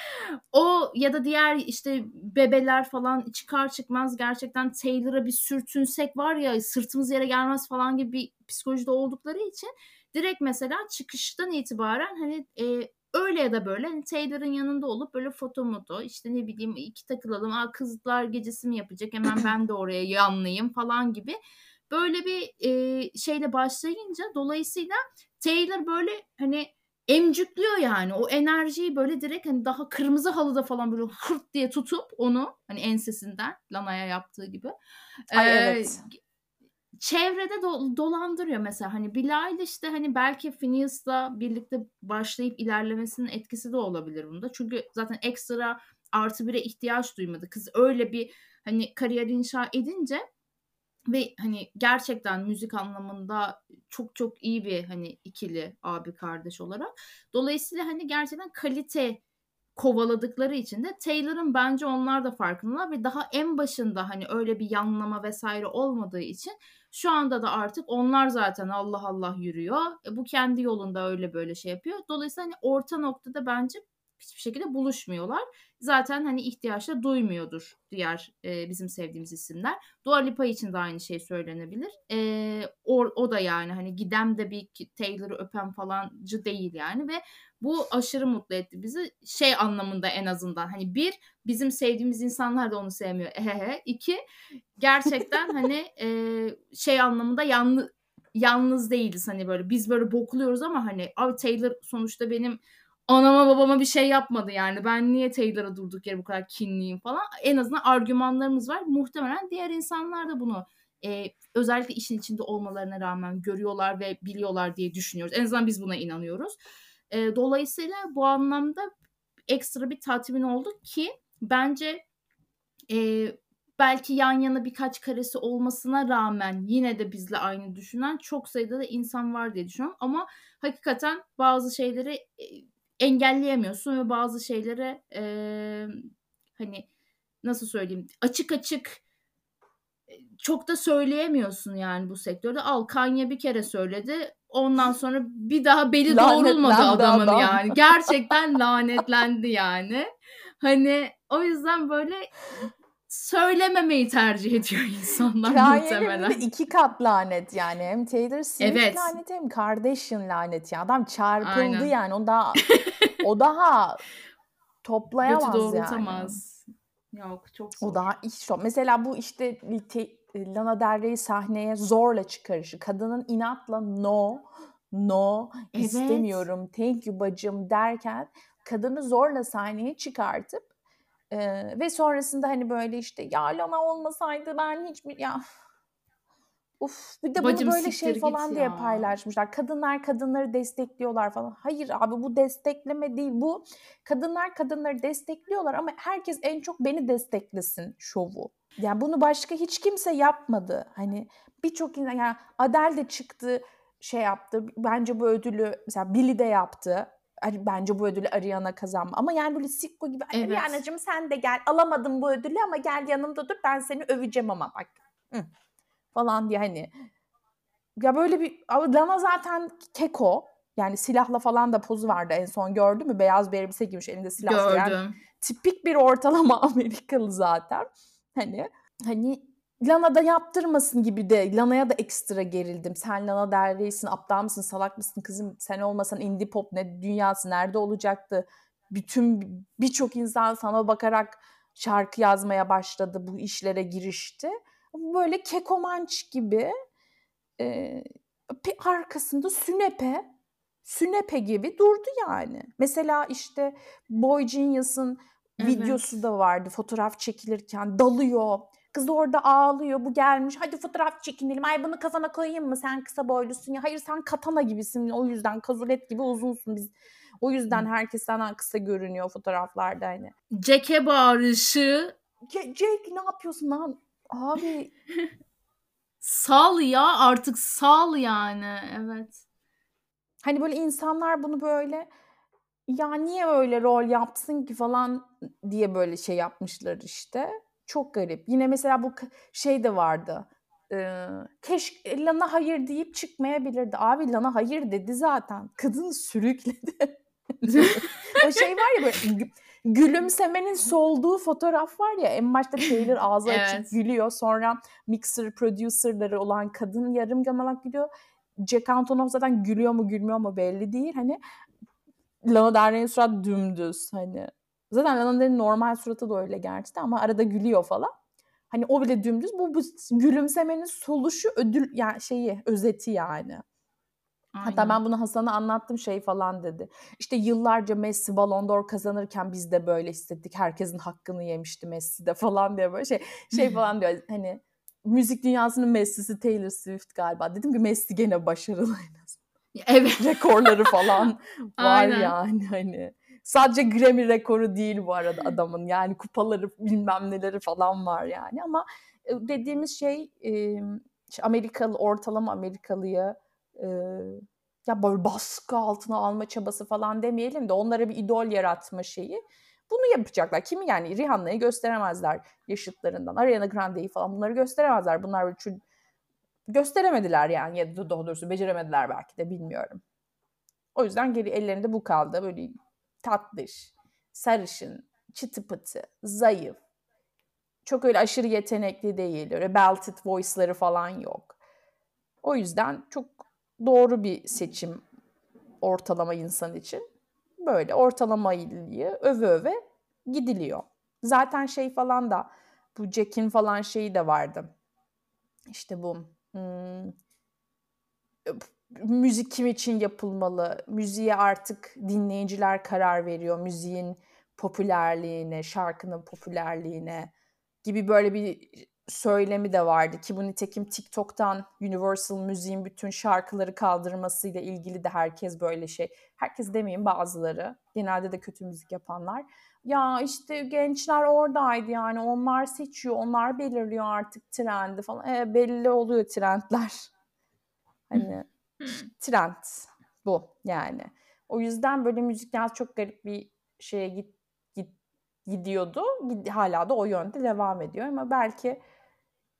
O ya da diğer işte bebeler falan çıkar çıkmaz gerçekten Taylor'a bir sürtünsek var ya sırtımız yere gelmez falan gibi bir psikolojide oldukları için direkt mesela çıkıştan itibaren hani e, öyle ya da böyle hani Taylor'ın yanında olup böyle foto moto işte ne bileyim iki takılalım. Aa kızlar gecesi mi yapacak hemen ben de oraya yanlayayım falan gibi. Böyle bir e, şeyle başlayınca dolayısıyla Taylor böyle hani emcüklüyor yani o enerjiyi böyle direkt hani daha kırmızı halıda falan böyle hırt diye tutup onu hani ensesinden Lana'ya yaptığı gibi. Ay Ee, evet. çevrede do- dolandırıyor mesela hani Bilal işte hani belki Phineas'la birlikte başlayıp ilerlemesinin etkisi de olabilir bunda. Çünkü zaten ekstra artı bire ihtiyaç duymadı. Kız öyle bir hani kariyer inşa edince ve hani gerçekten müzik anlamında çok çok iyi bir hani ikili abi kardeş olarak. Dolayısıyla hani gerçekten kalite kovaladıkları için de Taylor'ın bence onlar da farkındalar ve daha en başında hani öyle bir yanlama vesaire olmadığı için şu anda da artık onlar zaten Allah Allah yürüyor. E, bu kendi yolunda öyle böyle şey yapıyor. Dolayısıyla hani orta noktada bence hiçbir şekilde buluşmuyorlar. Zaten hani ihtiyaç da duymuyordur diğer e, bizim sevdiğimiz isimler. Dua Lipa için de aynı şey söylenebilir. E, o, o da yani hani gidem de bir Taylor'ı öpen falancı değil yani ve bu aşırı mutlu etti bizi. Şey anlamında en azından hani bir bizim sevdiğimiz insanlar da onu sevmiyor. Ehehe. İki gerçekten hani e, şey anlamında yalnız yalnız değiliz hani böyle biz böyle bokluyoruz ama hani abi Taylor sonuçta benim anama babama bir şey yapmadı yani. Ben niye Taylor'a durduk yere bu kadar kinliyim falan. En azından argümanlarımız var. Muhtemelen diğer insanlar da bunu e, özellikle işin içinde olmalarına rağmen görüyorlar ve biliyorlar diye düşünüyoruz. En azından biz buna inanıyoruz. E, dolayısıyla bu anlamda ekstra bir tatmin olduk ki bence e, belki yan yana birkaç karesi olmasına rağmen yine de bizle aynı düşünen çok sayıda da insan var diye düşünüyorum. Ama hakikaten bazı şeyleri e, engelleyemiyorsun ve bazı şeylere e, hani nasıl söyleyeyim açık açık çok da söyleyemiyorsun yani bu sektörde. Al Kanye bir kere söyledi. Ondan sonra bir daha beli doğrulmadı adamın adam. yani. Gerçekten lanetlendi yani. Hani o yüzden böyle söylememeyi tercih ediyor insanlar muhtemelen. iki kat lanet yani. Hem Taylor Swift evet. laneti hem Kardashian laneti. Adam çarpıldı Aynen. yani. O daha o daha toplayamaz Götü doğrultamaz. yani. Yok çok zor. O daha iş Mesela bu işte Lana Del Rey sahneye zorla çıkarışı. Kadının inatla no, no, evet. istemiyorum, thank you bacım derken kadını zorla sahneye çıkartıp e, ve sonrasında hani böyle işte ya Lana olmasaydı ben hiçbir ya Uf bir de Bacım bunu böyle şey falan diye paylaşmışlar. Kadınlar kadınları destekliyorlar falan. Hayır abi bu destekleme değil. Bu kadınlar kadınları destekliyorlar ama herkes en çok beni desteklesin şovu. Yani bunu başka hiç kimse yapmadı. Hani birçok insan yani Adele de çıktı şey yaptı. Bence bu ödülü mesela Billy de yaptı. Bence bu ödülü Ariana kazanma. Ama yani böyle Sikko gibi evet. Ariana'cığım sen de gel. Alamadım bu ödülü ama gel yanımda dur ben seni öveceğim ama bak. Hı. Falan diye hani. Ya böyle bir Lana zaten keko. Yani silahla falan da pozu vardı en son gördün mü? Beyaz bir elbise giymiş elinde silah. Gördüm. Yani tipik bir ortalama Amerikalı zaten. Hani hani Lana da yaptırmasın gibi de Lana'ya da ekstra gerildim. Sen Lana Del Rey'sin, aptal mısın, salak mısın kızım? Sen olmasan indie pop ne dünyası nerede olacaktı? Bütün birçok insan sana bakarak şarkı yazmaya başladı, bu işlere girişti. Böyle kekomanç gibi e, arkasında sünepe, sünepe gibi durdu yani. Mesela işte Boy Genius'ın evet. videosu da vardı fotoğraf çekilirken dalıyor Kız orada ağlıyor. Bu gelmiş. Hadi fotoğraf çekinelim. Ay bunu kafana koyayım mı? Sen kısa boylusun ya. Hayır sen katana gibisin. O yüzden kazulet gibi uzunsun. Biz o yüzden herkes senden kısa görünüyor fotoğraflarda hani. Jack'e bağırışı. Jack ne yapıyorsun lan? Abi. sal ya artık sal yani. Evet. Hani böyle insanlar bunu böyle ya niye öyle rol yapsın ki falan diye böyle şey yapmışlar işte. Çok garip. Yine mesela bu şey de vardı. Ee, keşke Lana hayır deyip çıkmayabilirdi. Abi Lana hayır dedi zaten. Kadın sürükledi. o şey var ya böyle gülümsemenin solduğu fotoğraf var ya en başta Taylor ağzı evet. açık gülüyor sonra mixer producerları olan kadın yarım gamalak gülüyor. Jack Antonoff zaten gülüyor mu gülmüyor mu belli değil. Hani Lana Del Rey'in surat dümdüz hani. Zaten Lana Del'in normal suratı da öyle gerçekten ama arada gülüyor falan. Hani o bile dümdüz. Bu, bu gülümsemenin soluşu ödül yani şeyi özeti yani. Aynen. Hatta ben bunu Hasan'a anlattım şey falan dedi. İşte yıllarca Messi Ballon d'Or kazanırken biz de böyle hissettik. Herkesin hakkını yemişti Messi de falan diye böyle şey şey falan diyor. Hani müzik dünyasının Messi'si Taylor Swift galiba. Dedim ki Messi gene başarılı en Evet. Rekorları falan var Aynen. yani hani. Sadece Grammy rekoru değil bu arada adamın. Yani kupaları bilmem neleri falan var yani ama dediğimiz şey Amerikalı ortalama Amerikalıya ya böyle baskı altına alma çabası falan demeyelim de onlara bir idol yaratma şeyi. Bunu yapacaklar. Kimi yani Rihanna'yı gösteremezler yaşıtlarından. Ariana Grande'yi falan bunları gösteremezler. Bunlar böyle çü- gösteremediler yani ya da doğrusu beceremediler belki de bilmiyorum. O yüzden geri ellerinde bu kaldı. Böyle tatlış, sarışın, çıtı pıtı, zayıf. Çok öyle aşırı yetenekli değil. Öyle belted voice'ları falan yok. O yüzden çok doğru bir seçim ortalama insan için. Böyle ortalamayı öve öve gidiliyor. Zaten şey falan da bu Jack'in falan şeyi de vardı. İşte bu hmm, müzik kim için yapılmalı? Müziğe artık dinleyiciler karar veriyor. Müziğin popülerliğine, şarkının popülerliğine gibi böyle bir söylemi de vardı ki bu nitekim TikTok'tan Universal Müziğin bütün şarkıları kaldırmasıyla ilgili de herkes böyle şey. Herkes demeyeyim bazıları. Genelde de kötü müzik yapanlar. Ya işte gençler oradaydı yani onlar seçiyor, onlar belirliyor artık trendi falan. E, belli oluyor trendler. Hani trend bu yani. O yüzden böyle müzik yani çok garip bir şeye git, git gidiyordu. Hala da o yönde devam ediyor ama belki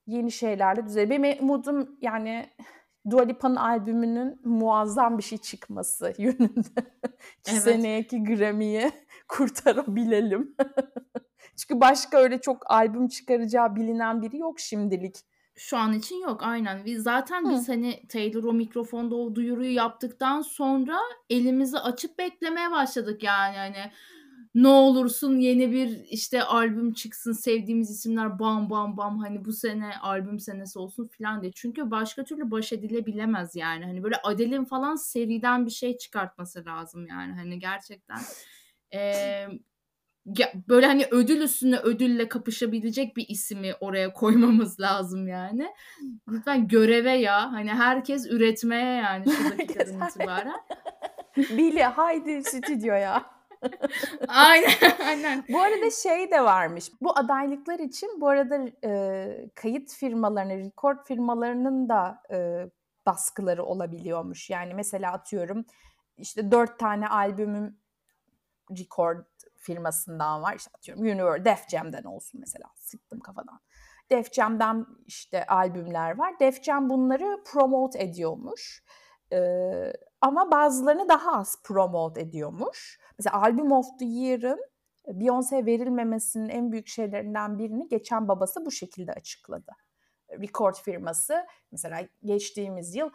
yeni şeylerle düzelir. Benim umudum yani Dua Lipa'nın albümünün muazzam bir şey çıkması yönünde. İki evet. seneyeki Grammy'yi kurtarabilelim. Çünkü başka öyle çok albüm çıkaracağı bilinen biri yok şimdilik. Şu an için yok aynen. Biz zaten Hı. biz hani Taylor o mikrofonda o duyuruyu yaptıktan sonra elimizi açıp beklemeye başladık yani hani ne olursun yeni bir işte albüm çıksın sevdiğimiz isimler bam bam bam hani bu sene albüm senesi olsun filan diye. Çünkü başka türlü baş edilebilemez yani. Hani böyle Adele'in falan seriden bir şey çıkartması lazım yani. Hani gerçekten ee, böyle hani ödül üstüne ödülle kapışabilecek bir ismi oraya koymamız lazım yani. Lütfen göreve ya. Hani herkes üretmeye yani şu dakikadan itibaren. Billy haydi stüdyoya. aynen, aynen. Bu arada şey de varmış. Bu adaylıklar için bu arada e, kayıt firmalarının, record firmalarının da e, baskıları olabiliyormuş. Yani mesela atıyorum işte dört tane albümüm record firmasından var. İşte atıyorum Universal, Def Jam'den olsun mesela. Sıktım kafadan. Def Jam'den işte albümler var. Def Jam bunları promote ediyormuş. Ee, ama bazılarını daha az promote ediyormuş. Mesela Album of the Year'ın Beyoncé verilmemesinin en büyük şeylerinden birini geçen babası bu şekilde açıkladı. Record firması mesela geçtiğimiz yıl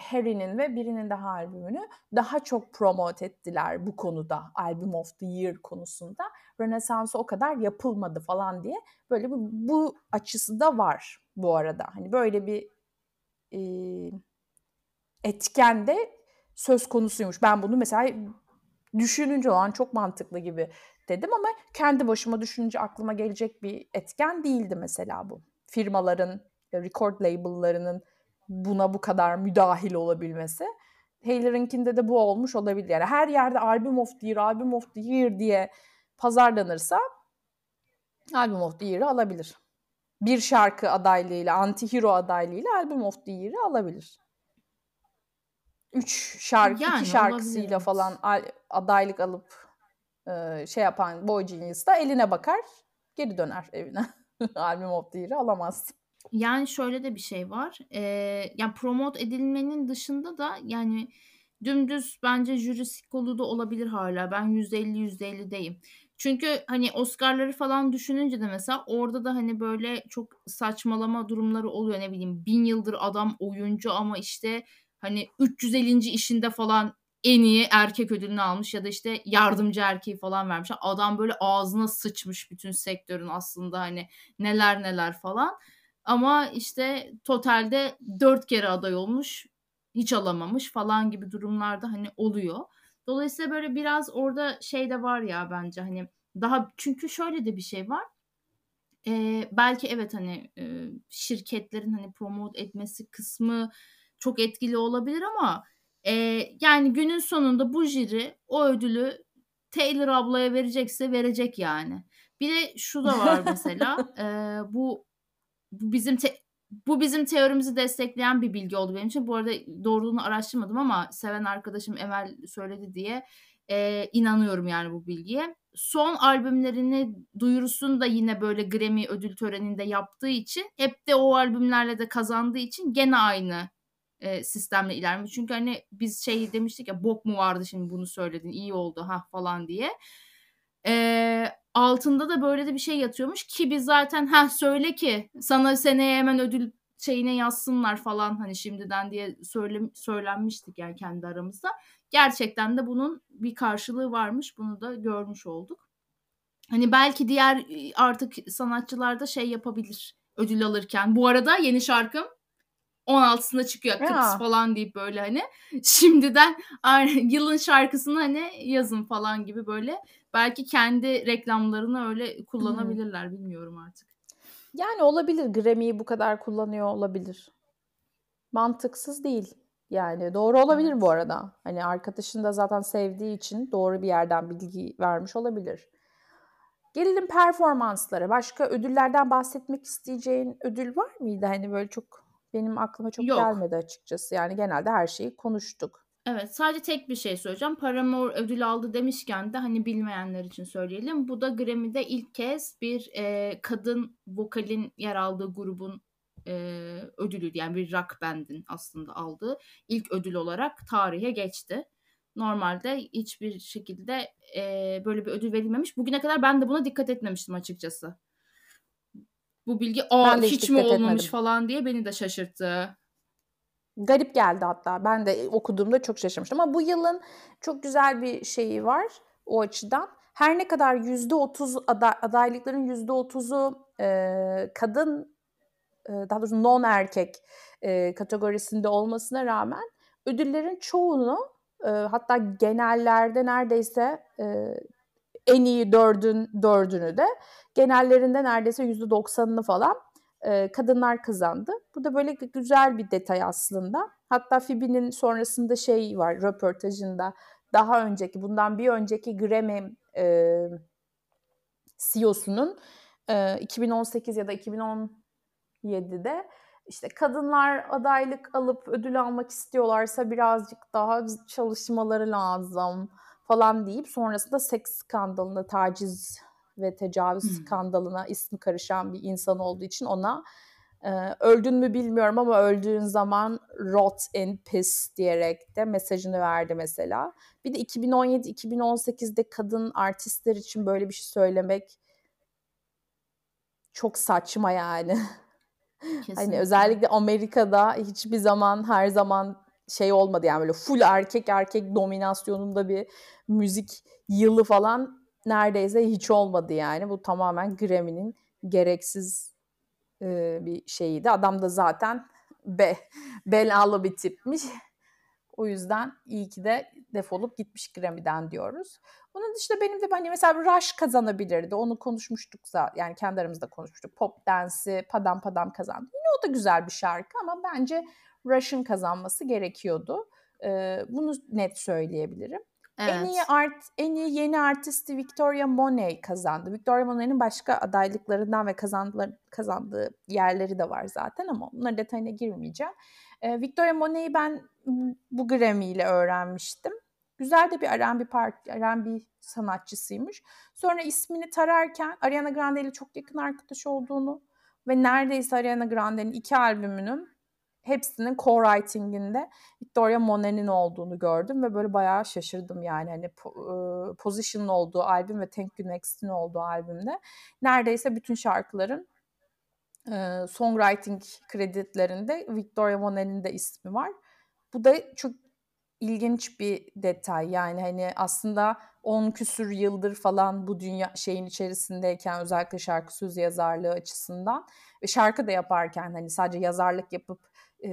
Harry'nin ve birinin daha albümünü daha çok promote ettiler bu konuda. Album of the Year konusunda. Rönesans'ı o kadar yapılmadı falan diye. Böyle bu, bu açısı da var bu arada. Hani böyle bir e, etken de söz konusuymuş. Ben bunu mesela düşününce olan çok mantıklı gibi dedim ama kendi başıma düşününce aklıma gelecek bir etken değildi mesela bu. Firmaların, record label'larının buna bu kadar müdahil olabilmesi. Taylor'ınkinde de bu olmuş olabilir. Yani her yerde Album of the Year, Album of the Year diye pazarlanırsa Album of the Year'ı alabilir. Bir şarkı adaylığıyla, anti-hero adaylığıyla Album of the Year'ı alabilir. Üç şarkı, yani, iki şarkısıyla olabilir. falan adaylık alıp e, şey yapan Boy Genius da eline bakar, geri döner evine. Album of the Year'ı alamaz. Yani şöyle de bir şey var. Ee, yani promote edilmenin dışında da yani dümdüz bence jüri kolu da olabilir hala. Ben %50 %50'deyim. Çünkü hani Oscar'ları falan düşününce de mesela orada da hani böyle çok saçmalama durumları oluyor ne bileyim bin yıldır adam oyuncu ama işte hani 350. işinde falan en iyi erkek ödülünü almış ya da işte yardımcı erkeği falan vermiş. Adam böyle ağzına sıçmış bütün sektörün aslında hani neler neler falan. Ama işte totalde dört kere aday olmuş hiç alamamış falan gibi durumlarda hani oluyor. Dolayısıyla böyle biraz orada şey de var ya bence hani daha çünkü şöyle de bir şey var. Ee, belki evet hani e, şirketlerin hani promote etmesi kısmı çok etkili olabilir ama e, yani günün sonunda bu jüri o ödülü Taylor ablaya verecekse verecek yani. Bir de şu da var mesela e, bu, bu bizim te- bu bizim teorimizi destekleyen bir bilgi oldu benim için. Bu arada doğruluğunu araştırmadım ama seven arkadaşım Emel söyledi diye e, inanıyorum yani bu bilgiye. Son albümlerini duyurusunu da yine böyle Grammy ödül töreninde yaptığı için hep de o albümlerle de kazandığı için gene aynı e, sistemle ilerliyor. Çünkü hani biz şey demiştik ya bok mu vardı şimdi bunu söyledin iyi oldu ha falan diye. E, altında da böyle de bir şey yatıyormuş ki biz zaten ha söyle ki sana seneye hemen ödül şeyine yazsınlar falan hani şimdiden diye söyle, söylenmiştik yani kendi aramızda. Gerçekten de bunun bir karşılığı varmış. Bunu da görmüş olduk. Hani belki diğer artık sanatçılar da şey yapabilir ödül alırken. Bu arada yeni şarkım 16'sında çıkıyor kıps falan deyip böyle hani şimdiden yılın şarkısını hani yazın falan gibi böyle belki kendi reklamlarını öyle kullanabilirler hmm. bilmiyorum artık. Yani olabilir Grammy'yi bu kadar kullanıyor olabilir. Mantıksız değil. Yani doğru olabilir evet. bu arada. Hani arkadaşın da zaten sevdiği için doğru bir yerden bilgi vermiş olabilir. Gelelim performanslara. Başka ödüllerden bahsetmek isteyeceğin ödül var mıydı? Hani böyle çok benim aklıma çok Yok. gelmedi açıkçası. Yani genelde her şeyi konuştuk. Evet sadece tek bir şey söyleyeceğim. Paramore ödül aldı demişken de hani bilmeyenler için söyleyelim. Bu da Grammy'de ilk kez bir e, kadın vokalin yer aldığı grubun e, ödülü yani bir rock bandin aslında aldığı ilk ödül olarak tarihe geçti. Normalde hiçbir şekilde e, böyle bir ödül verilmemiş. Bugüne kadar ben de buna dikkat etmemiştim açıkçası. Bu bilgi aa hiç, hiç mi olmamış etmedim. falan diye beni de şaşırttı. Garip geldi hatta. Ben de okuduğumda çok şaşırmıştım. Ama bu yılın çok güzel bir şeyi var o açıdan. Her ne kadar %30 aday, adaylıkların %30'u e, kadın e, daha doğrusu non erkek e, kategorisinde olmasına rağmen ödüllerin çoğunu e, hatta genellerde neredeyse en iyi dördün dördünü de genellerinde neredeyse yüzde doksanını falan e, kadınlar kazandı. Bu da böyle güzel bir detay aslında. Hatta Phoebe'nin sonrasında şey var röportajında daha önceki bundan bir önceki Grammy e, CEO'sunun e, 2018 ya da 2017'de işte kadınlar adaylık alıp ödül almak istiyorlarsa birazcık daha çalışmaları lazım falan deyip sonrasında seks skandalında taciz ve tecavüz hmm. skandalına ismi karışan bir insan olduğu için ona e, öldün mü bilmiyorum ama öldüğün zaman rot in peace diyerek de mesajını verdi mesela. Bir de 2017-2018'de kadın artistler için böyle bir şey söylemek çok saçma yani. Hani Kesinlikle. Hani özellikle Amerika'da hiçbir zaman her zaman şey olmadı yani böyle full erkek erkek dominasyonunda bir müzik yılı falan neredeyse hiç olmadı yani. Bu tamamen Grammy'nin gereksiz e, bir şeyiydi. Adam da zaten be, belalı bir tipmiş. O yüzden iyi ki de defolup gitmiş Grammy'den diyoruz. Onun dışında benim de hani mesela Rush kazanabilirdi. Onu konuşmuştuk zaten. Yani kendi aramızda konuşmuştuk. Pop Dance'i Padam Padam kazandı. Yine o da güzel bir şarkı ama bence Rush'ın kazanması gerekiyordu. Ee, bunu net söyleyebilirim. Evet. En iyi art, en iyi yeni artisti Victoria Monet kazandı. Victoria Monet'in başka adaylıklarından ve kazandığı, kazandığı yerleri de var zaten ama bunların detayına girmeyeceğim. Ee, Victoria Monet'i ben bu Grammy ile öğrenmiştim. Güzel de bir R&B part, R&B sanatçısıymış. Sonra ismini tararken Ariana Grande ile çok yakın arkadaş olduğunu ve neredeyse Ariana Grande'nin iki albümünün hepsinin co-writing'inde Victoria Monet'in olduğunu gördüm ve böyle bayağı şaşırdım yani hani Position'ın olduğu albüm ve Thank You Next'in olduğu albümde neredeyse bütün şarkıların songwriting kreditlerinde Victoria Monet'in de ismi var. Bu da çok ilginç bir detay. Yani hani aslında 10 küsür yıldır falan bu dünya şeyin içerisindeyken özellikle şarkı söz yazarlığı açısından ve şarkı da yaparken hani sadece yazarlık yapıp e,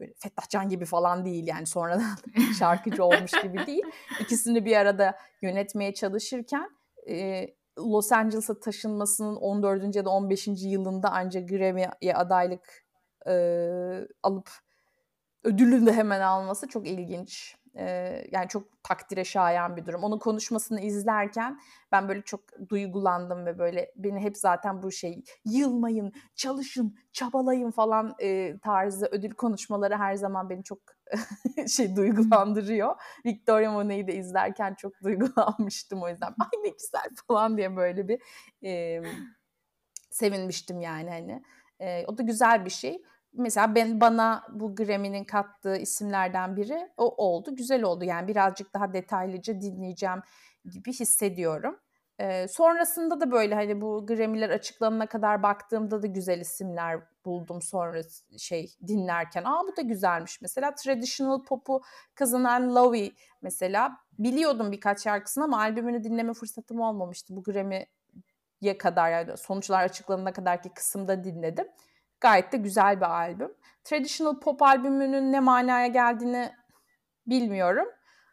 böyle Fettah Can gibi falan değil yani sonradan şarkıcı olmuş gibi değil. İkisini bir arada yönetmeye çalışırken e, Los Angeles'a taşınmasının 14. ya da 15. yılında ancak Grammy'ye adaylık e, alıp ödülünü de hemen alması çok ilginç. Yani çok takdire şayan bir durum. Onun konuşmasını izlerken ben böyle çok duygulandım ve böyle beni hep zaten bu şey yılmayın, çalışın, çabalayın falan e, tarzı ödül konuşmaları her zaman beni çok şey duygulandırıyor. Victoria Monet'i de izlerken çok duygulanmıştım o yüzden. Ay ne güzel falan diye böyle bir e, sevinmiştim yani hani. E, o da güzel bir şey mesela ben bana bu Grammy'nin kattığı isimlerden biri o oldu. Güzel oldu yani birazcık daha detaylıca dinleyeceğim gibi hissediyorum. Ee, sonrasında da böyle hani bu Grammy'ler açıklanana kadar baktığımda da güzel isimler buldum sonra şey dinlerken. Aa bu da güzelmiş mesela. Traditional pop'u kazanan Lowy mesela biliyordum birkaç şarkısını ama albümünü dinleme fırsatım olmamıştı. Bu Grammy'ye kadar yani sonuçlar açıklanana kadarki kısımda dinledim. Gayet de güzel bir albüm. Traditional pop albümünün ne manaya geldiğini bilmiyorum.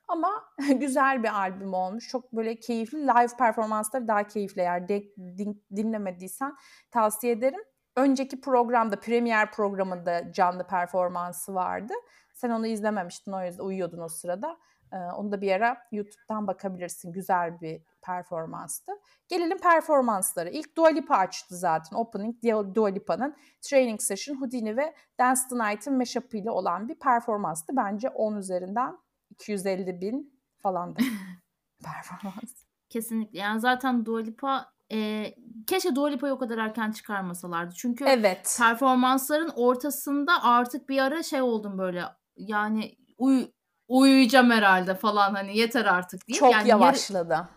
Ama güzel bir albüm olmuş. Çok böyle keyifli. Live performansları daha keyifli. Eğer de, din, dinlemediysen tavsiye ederim. Önceki programda, premier programında canlı performansı vardı. Sen onu izlememiştin o yüzden uyuyordun o sırada. Ee, onu da bir ara YouTube'dan bakabilirsin. Güzel bir performanstı. Gelelim performanslara. İlk Dua Lipa açtı zaten. Opening Dua Lipa'nın Training Session, Houdini ve Dance the Night'ın mashup ile olan bir performanstı. Bence 10 üzerinden 250 bin falandı performans. Kesinlikle. Yani zaten Dua Lipa e, keşke Dua Lipa'yı o kadar erken çıkarmasalardı. Çünkü evet. performansların ortasında artık bir ara şey oldum böyle yani uy uyuyacağım herhalde falan hani yeter artık diye. Çok yani yavaşladı.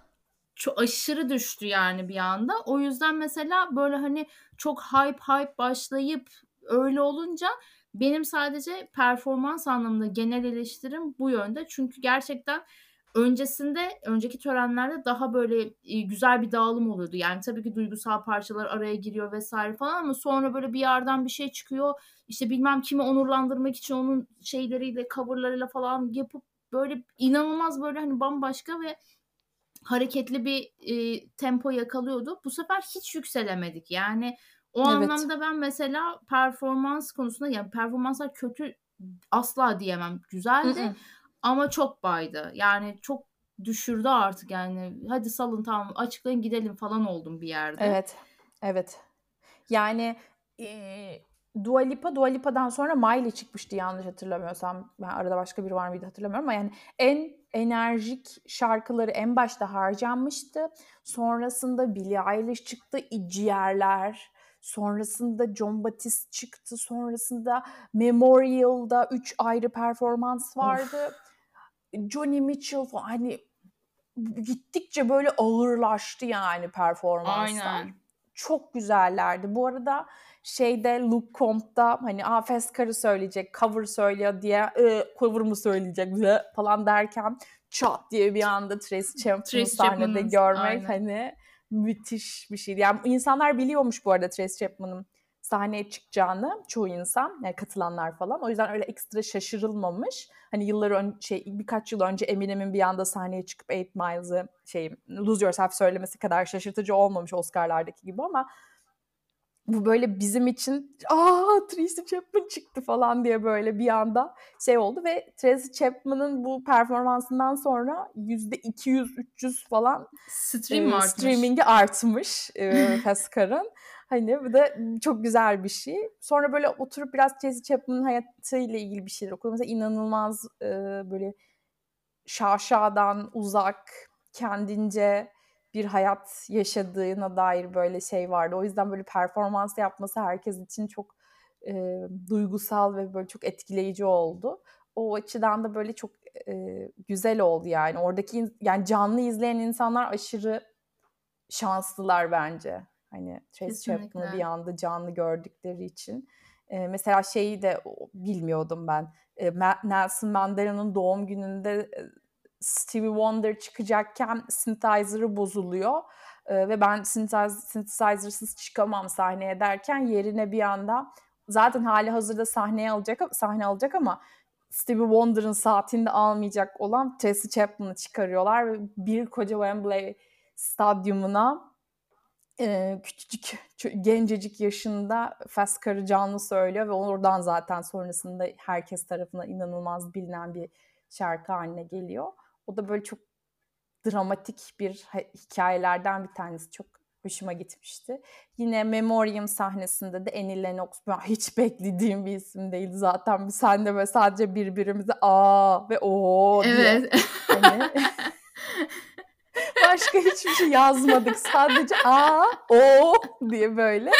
Çok aşırı düştü yani bir anda. O yüzden mesela böyle hani çok hype hype başlayıp öyle olunca benim sadece performans anlamında genel eleştirim bu yönde. Çünkü gerçekten öncesinde, önceki törenlerde daha böyle güzel bir dağılım oluyordu. Yani tabii ki duygusal parçalar araya giriyor vesaire falan ama sonra böyle bir yerden bir şey çıkıyor. İşte bilmem kimi onurlandırmak için onun şeyleriyle, coverlarıyla falan yapıp böyle inanılmaz böyle hani bambaşka ve hareketli bir e, tempo yakalıyordu. Bu sefer hiç yükselemedik. Yani o evet. anlamda ben mesela performans konusunda yani performanslar kötü asla diyemem. Güzeldi Hı-hı. ama çok baydı. Yani çok düşürdü artık yani. Hadi salın tamam açıklayın gidelim falan oldum bir yerde. Evet. Evet. Yani e, Dua Lipa, Dua Lipa'dan sonra Miley çıkmıştı yanlış hatırlamıyorsam. Ben arada başka biri var mıydı hatırlamıyorum ama yani en enerjik şarkıları en başta harcanmıştı. Sonrasında Billie Eilish çıktı, Ciğerler. Sonrasında John Batiste çıktı. Sonrasında Memorial'da üç ayrı performans vardı. Of. Johnny Mitchell falan hani gittikçe böyle ağırlaştı yani performanslar. Aynen. Çok güzellerdi. Bu arada şeyde Luke Combs'da hani Aa, Feskar'ı söyleyecek, cover söylüyor diye e, cover mı söyleyecek bize falan derken çat diye bir anda Tracy Chapman'ı sahnede görmek aynen. hani müthiş bir şeydi. Yani insanlar biliyormuş bu arada Tracy Chapman'ın sahneye çıkacağını çoğu insan yani katılanlar falan. O yüzden öyle ekstra şaşırılmamış. Hani yıllar önce şey birkaç yıl önce Eminem'in bir anda sahneye çıkıp Eight Miles'ı şey Lose Yourself söylemesi kadar şaşırtıcı olmamış Oscar'lardaki gibi ama bu böyle bizim için aa Tracy Chapman çıktı falan diye böyle bir anda şey oldu ve Tracy Chapman'ın bu performansından sonra yüzde 200-300 falan Stream e, streamingi artmış e, hani bu da çok güzel bir şey. Sonra böyle oturup biraz Tracy Chapman'ın hayatıyla ilgili bir şeyler okudum. Mesela inanılmaz e, böyle şaşadan uzak, kendince bir hayat yaşadığına dair böyle şey vardı. O yüzden böyle performans yapması herkes için çok e, duygusal ve böyle çok etkileyici oldu. O açıdan da böyle çok e, güzel oldu yani. Oradaki yani canlı izleyen insanlar aşırı şanslılar bence. Hani Tracy Chapman'ı bir anda canlı gördükleri için. E, mesela şeyi de bilmiyordum ben. E, Nelson Mandela'nın doğum gününde Stevie Wonder çıkacakken synthesizer'ı bozuluyor. E, ve ben synthesizer'sız çıkamam sahneye derken yerine bir anda zaten hali hazırda sahneye alacak sahne alacak ama Stevie Wonder'ın saatinde almayacak olan Tracy Chapman'ı çıkarıyorlar ve bir koca Wembley stadyumuna e, küçücük gencecik yaşında Fes canlı söylüyor ve oradan zaten sonrasında herkes tarafından inanılmaz bilinen bir şarkı haline geliyor. O da böyle çok dramatik bir hikayelerden bir tanesi. Çok hoşuma gitmişti. Yine Memoriam sahnesinde de Annie Lennox hiç beklediğim bir isim değildi zaten. Biz senle ve sadece birbirimize aa ve o diye. Evet. Hani, başka hiçbir şey yazmadık. Sadece aa o diye böyle.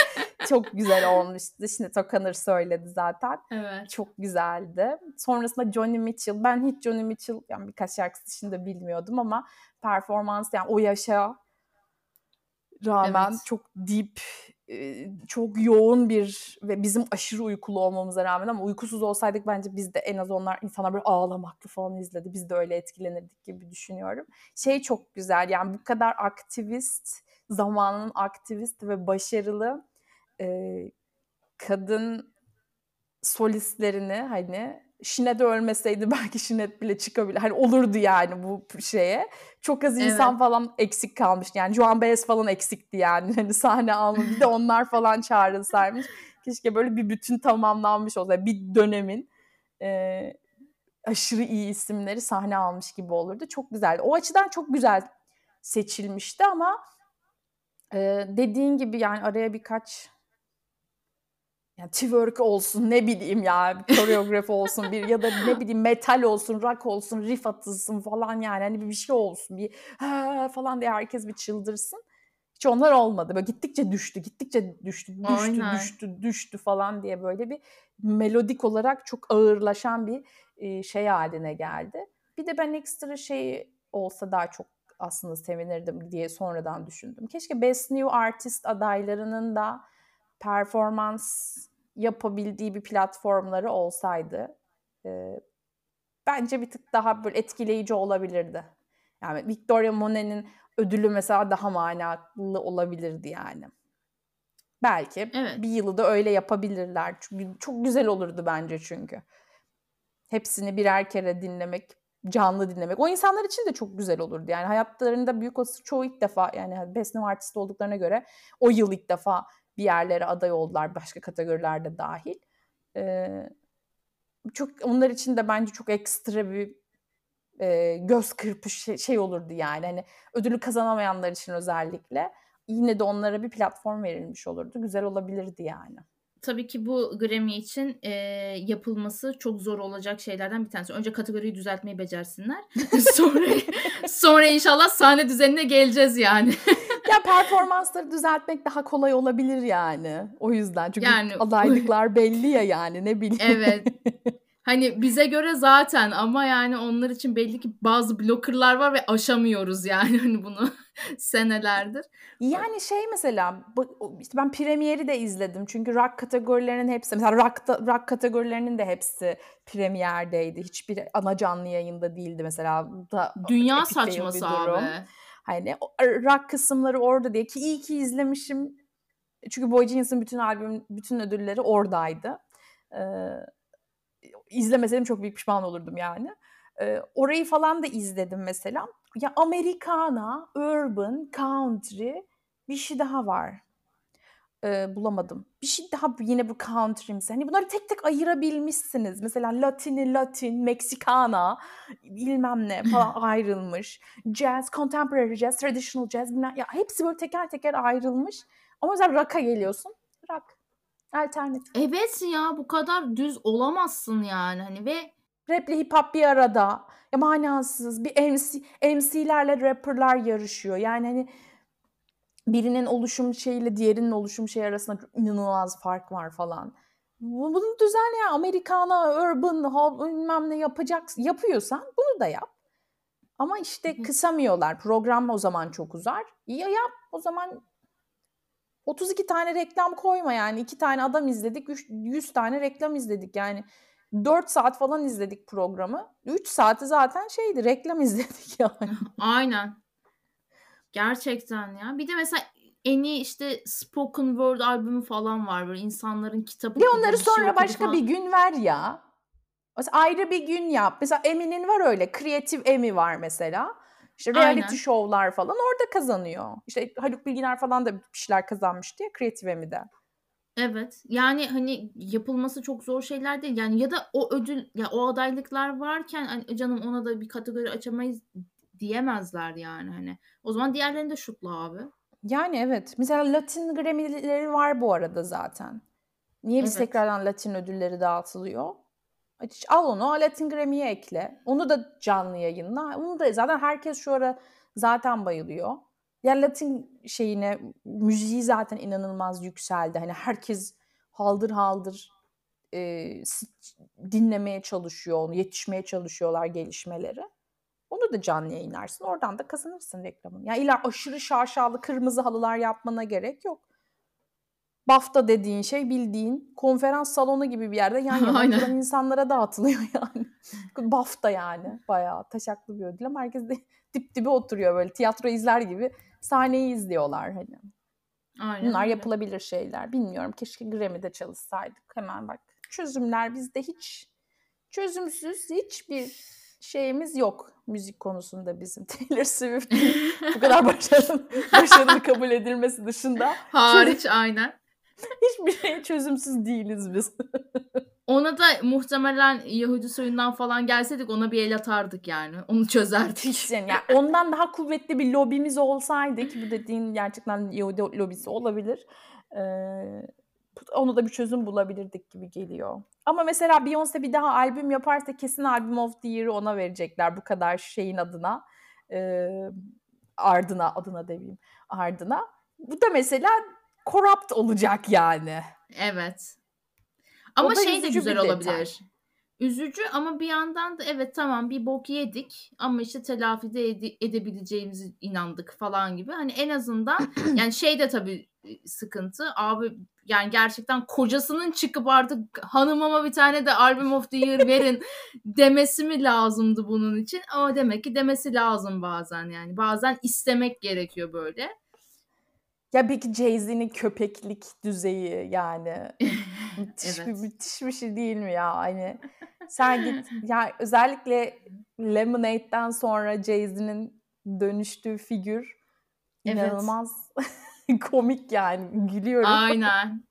Çok güzel olmuştu. Şimdi Tokanır söyledi zaten. Evet. Çok güzeldi. Sonrasında Johnny Mitchell. Ben hiç Johnny Mitchell yani birkaç şarkısı dışında bilmiyordum ama performans yani o yaşa rağmen evet. çok deep, çok yoğun bir ve bizim aşırı uykulu olmamıza rağmen ama uykusuz olsaydık bence biz de en az onlar insanlar böyle ağlamaklı falan izledi. Biz de öyle etkilenirdik gibi düşünüyorum. Şey çok güzel yani bu kadar aktivist, zamanının aktivist ve başarılı e, kadın solistlerini hani Şinet ölmeseydi belki Şinet bile çıkabilir. Hani olurdu yani bu şeye. Çok az insan evet. falan eksik kalmış. Yani Juan Baez falan eksikti yani. Hani sahne alma bir de onlar falan çağrılsaymış. Keşke böyle bir bütün tamamlanmış olsa. Bir dönemin e, aşırı iyi isimleri sahne almış gibi olurdu. Çok güzeldi. O açıdan çok güzel seçilmişti ama e, dediğin gibi yani araya birkaç yani twerk olsun ne bileyim ya koreografi olsun bir ya da ne bileyim metal olsun rock olsun riff atılsın falan yani hani bir şey olsun bir falan diye herkes bir çıldırsın. Hiç onlar olmadı. Böyle gittikçe düştü, gittikçe düştü, düştü, Aynen. düştü, düştü falan diye böyle bir melodik olarak çok ağırlaşan bir şey haline geldi. Bir de ben ekstra şey olsa daha çok aslında sevinirdim diye sonradan düşündüm. Keşke Best New Artist adaylarının da performans yapabildiği bir platformları olsaydı e, bence bir tık daha böyle etkileyici olabilirdi. Yani Victoria Monet'in ödülü mesela daha manalı olabilirdi yani. Belki evet. bir yılı da öyle yapabilirler. Çünkü çok güzel olurdu bence çünkü. Hepsini birer kere dinlemek, canlı dinlemek. O insanlar için de çok güzel olurdu. Yani hayatlarında büyük olası çoğu ilk defa yani Best New Artist olduklarına göre o yıl ilk defa bir yerlere aday oldular başka kategorilerde dahil. Ee, çok onlar için de bence çok ekstra bir e, göz kırpış şey, şey olurdu yani. Hani ödülü kazanamayanlar için özellikle yine de onlara bir platform verilmiş olurdu. Güzel olabilirdi yani tabii ki bu Grammy için e, yapılması çok zor olacak şeylerden bir tanesi. Önce kategoriyi düzeltmeyi becersinler. sonra sonra inşallah sahne düzenine geleceğiz yani. ya performansları düzeltmek daha kolay olabilir yani. O yüzden çünkü yani, adaylıklar belli ya yani ne bileyim. Evet. Hani bize göre zaten ama yani onlar için belli ki bazı blockerlar var ve aşamıyoruz yani hani bunu senelerdir. Yani şey mesela işte ben premieri de izledim çünkü rock kategorilerinin hepsi mesela rock, da, rock kategorilerinin de hepsi premierdeydi. Hiçbir ana canlı yayında değildi mesela. Da Dünya saçması abi. Hani rock kısımları orada diye ki iyi ki izlemişim. Çünkü Boy Genius'ın bütün albüm, bütün ödülleri oradaydı. Ee, izlemeseydim çok büyük pişman olurdum yani. Ee, orayı falan da izledim mesela. Ya Americana, Urban, Country bir şey daha var. Ee, bulamadım. Bir şey daha yine bu country'msi. Hani bunları tek tek ayırabilmişsiniz. Mesela Latini, Latin, Meksikana bilmem ne falan ayrılmış. Jazz, contemporary jazz, traditional jazz. Ya hepsi böyle teker teker ayrılmış. Ama mesela rock'a geliyorsun. Rock Alternatif. Evet ya bu kadar düz olamazsın yani hani ve Rap'le hip hop bir arada. Ya manasız bir MC, MC'lerle rapperlar yarışıyor. Yani hani birinin oluşum şeyiyle diğerinin oluşum şey arasında inanılmaz fark var falan. Bunu düzenle ya Amerikana, urban, hop, bilmem ne yapacaksın. Yapıyorsan bunu da yap. Ama işte kısamıyorlar. Program o zaman çok uzar. Ya yap o zaman 32 tane reklam koyma yani. 2 tane adam izledik, 100 tane reklam izledik. Yani 4 saat falan izledik programı. 3 saati zaten şeydi reklam izledik yani. Aynen. Gerçekten ya. Bir de mesela en iyi işte spoken word albümü falan var böyle insanların kitabı. Bir onları sonra şey başka falan. bir gün ver ya. Mesela ayrı bir gün yap. Mesela Emi'nin var öyle. Kreatif Emi var mesela. İşte reality Aynen. show'lar falan orada kazanıyor. İşte Haluk Bilginer falan da bir şeyler kazanmıştı ya Kreatif Emi'de. Evet. Yani hani yapılması çok zor şeyler değil. Yani ya da o ödül ya o adaylıklar varken hani canım ona da bir kategori açamayız diyemezler yani hani. O zaman diğerlerini de şutla abi. Yani evet. Mesela Latin Grammy'leri var bu arada zaten. Niye biz evet. tekrardan Latin ödülleri dağıtılıyor? Al onu Latin Grammy'ye ekle. Onu da canlı yayınla. Onu da zaten herkes şu ara zaten bayılıyor. Ya Latin şeyine müziği zaten inanılmaz yükseldi. Hani herkes haldır haldır e, dinlemeye çalışıyor onu, yetişmeye çalışıyorlar gelişmeleri. Onu da canlı yayınlarsın. Oradan da kazanırsın reklamını. Yani illa aşırı şaşalı kırmızı halılar yapmana gerek yok. BAFTA dediğin şey bildiğin konferans salonu gibi bir yerde yan yana insanlara dağıtılıyor yani. BAFTA yani bayağı taşaklı bir ödül ama herkes de dip dibe oturuyor böyle tiyatro izler gibi sahneyi izliyorlar hani. Aynen Bunlar öyle. yapılabilir şeyler. Bilmiyorum keşke Grammy'de çalışsaydık. Hemen bak çözümler bizde hiç çözümsüz hiçbir şeyimiz yok müzik konusunda bizim. Taylor Swift bu kadar başarılı, başarılı kabul edilmesi dışında. Hariç aynen. Hiçbir şey çözümsüz değiliz biz. ona da muhtemelen Yahudi soyundan falan gelseydik ona bir el atardık yani. Onu çözerdik. Hiç yani ondan daha kuvvetli bir lobimiz olsaydı ki bu dediğin gerçekten Yahudi lobisi olabilir. Ee, onu da bir çözüm bulabilirdik gibi geliyor. Ama mesela Beyoncé bir daha albüm yaparsa kesin Album of the Year'ı ona verecekler bu kadar şeyin adına. Ee, ardına adına demeyeyim ardına. Bu da mesela corrupt olacak yani. Evet. Ama şey de güzel olabilir. Üzücü ama bir yandan da evet tamam bir bok yedik ama işte telafi de ede- edebileceğimizi inandık falan gibi. Hani en azından yani şey de tabii sıkıntı. Abi yani gerçekten kocasının çıkıp artık hanımama bir tane de Album of the Year verin demesi mi lazımdı bunun için? Ama demek ki demesi lazım bazen yani. Bazen istemek gerekiyor böyle. Ya peki Jay-Z'nin köpeklik düzeyi yani müthiş, evet. bir, müthiş bir şey değil mi ya? Hani sen git ya özellikle Lemonade'den sonra Jay-Z'nin dönüştüğü figür inanılmaz evet. komik yani gülüyorum. Aynen.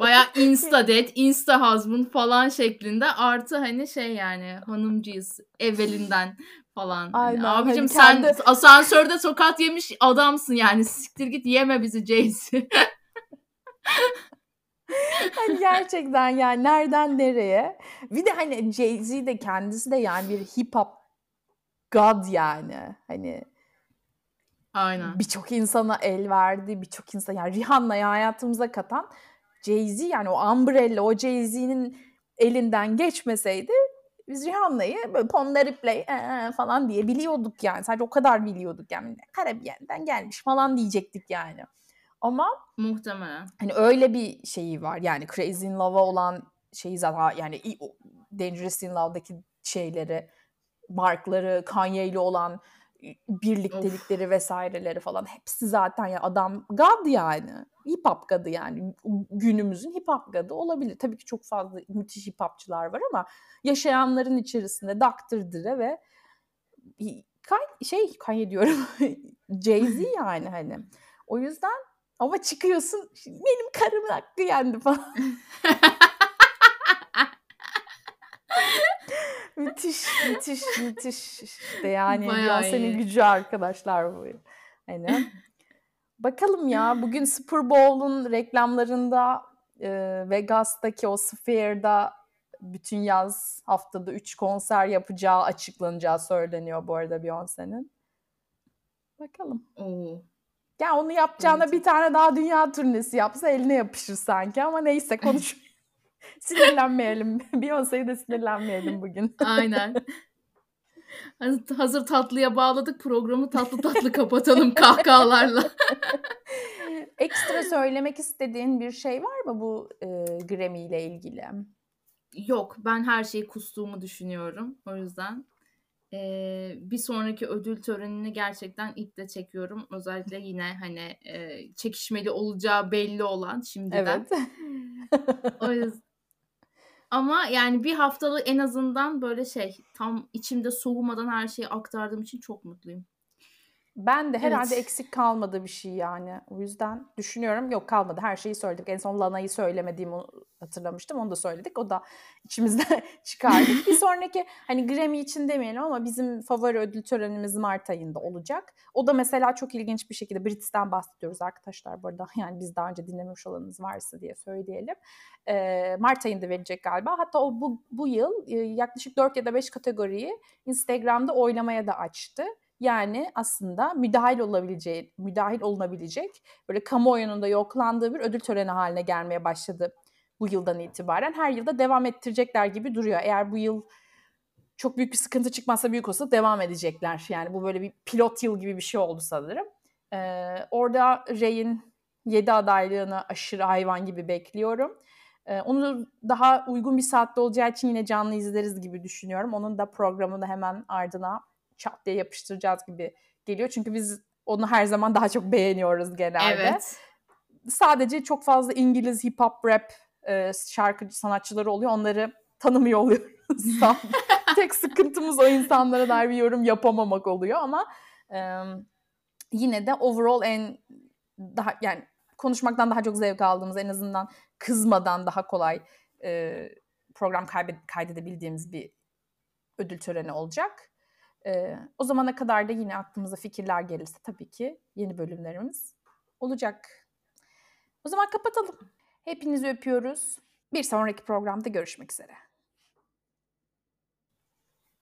Baya insta dead, insta husband falan şeklinde artı hani şey yani hanımcıyız evvelinden falan. Hani Aynen. Hani, abicim hani kendi... sen asansörde tokat yemiş adamsın yani. Siktir git yeme bizi Jayce. hani gerçekten yani nereden nereye? Bir de hani Jay-Z de kendisi de yani bir hip hop god yani. Hani Aynen. Birçok insana el verdi. Birçok insan yani Rihanna'yı hayatımıza katan Jay-Z yani o umbrella o Jay-Z'nin elinden geçmeseydi biz Rihanna'yı böyle Ponda Replay ee, falan diye biliyorduk yani. Sadece o kadar biliyorduk yani. Karabiyen'den gelmiş falan diyecektik yani. Ama muhtemelen. Hani öyle bir şeyi var. Yani Crazy in Love'a olan şeyi zaten yani Dangerous in Love'daki şeyleri, markları, Kanye ile olan birliktelikleri of. vesaireleri falan hepsi zaten ya adam god yani. Hip hop gadı yani. Günümüzün hip hop gadı olabilir. Tabii ki çok fazla müthiş hip hopçılar var ama yaşayanların içerisinde Dr. Dre ve şey Kanye diyorum Jay-Z yani hani. O yüzden ama çıkıyorsun benim karımın hakkı yendi falan. müthiş, müthiş, müthiş işte yani senin gücü arkadaşlar bu. Hani bakalım ya bugün Super Bowl'un reklamlarında e, Vegas'taki o Sphere'da bütün yaz haftada 3 konser yapacağı açıklanacağı söyleniyor bu arada Beyoncé'nin. Bakalım. Oo. Ya onu yapacağına evet. bir tane daha dünya turnesi yapsa eline yapışır sanki ama neyse konuş. Sinirlenmeyelim. Beyoncé'yi de sinirlenmeyelim bugün. Aynen. Hazır tatlıya bağladık programı tatlı tatlı kapatalım kahkahalarla. Ekstra söylemek istediğin bir şey var mı bu e, Grammy ile ilgili? Yok, ben her şeyi kustuğumu düşünüyorum. O yüzden e, bir sonraki ödül törenini gerçekten iple çekiyorum. Özellikle yine hani e, çekişmeli olacağı belli olan şimdiden. Evet. o yüzden ama yani bir haftalık en azından böyle şey tam içimde soğumadan her şeyi aktardığım için çok mutluyum. Ben de herhalde Evet. eksik kalmadı bir şey yani. O yüzden düşünüyorum. Yok kalmadı. Her şeyi söyledik. En son Lana'yı söylemediğimi hatırlamıştım. Onu da söyledik. O da içimizde çıkardık. bir sonraki hani Grammy için demeyelim ama bizim favori ödül törenimiz Mart ayında olacak. O da mesela çok ilginç bir şekilde Brits'ten bahsediyoruz arkadaşlar bu arada. Yani biz daha önce dinlemiş olanınız varsa diye söyleyelim. Ee, Mart ayında verecek galiba. Hatta o bu, bu yıl e, yaklaşık 4 ya da 5 kategoriyi Instagram'da oylamaya da açtı. Yani aslında müdahil olabileceği, müdahil olunabilecek böyle kamuoyunun da yoklandığı bir ödül töreni haline gelmeye başladı bu yıldan itibaren. Her yılda devam ettirecekler gibi duruyor. Eğer bu yıl çok büyük bir sıkıntı çıkmazsa büyük olsa devam edecekler. Yani bu böyle bir pilot yıl gibi bir şey oldu sanırım. Ee, orada Ray'in 7 adaylığını aşırı hayvan gibi bekliyorum. Ee, onu daha uygun bir saatte olacağı için yine canlı izleriz gibi düşünüyorum. Onun da programını hemen ardına çat diye yapıştıracağız gibi geliyor. Çünkü biz onu her zaman daha çok beğeniyoruz genelde. Evet. Sadece çok fazla İngiliz hip hop rap e, şarkıcı sanatçıları oluyor. Onları tanımıyor oluyoruz. Tek sıkıntımız o insanlara dair bir yorum yapamamak oluyor ama e, yine de overall en daha yani konuşmaktan daha çok zevk aldığımız en azından kızmadan daha kolay e, program kaydedebildiğimiz bir ödül töreni olacak. Ee, o zamana kadar da yine aklımıza fikirler gelirse tabii ki yeni bölümlerimiz olacak. O zaman kapatalım. Hepinizi öpüyoruz. Bir sonraki programda görüşmek üzere.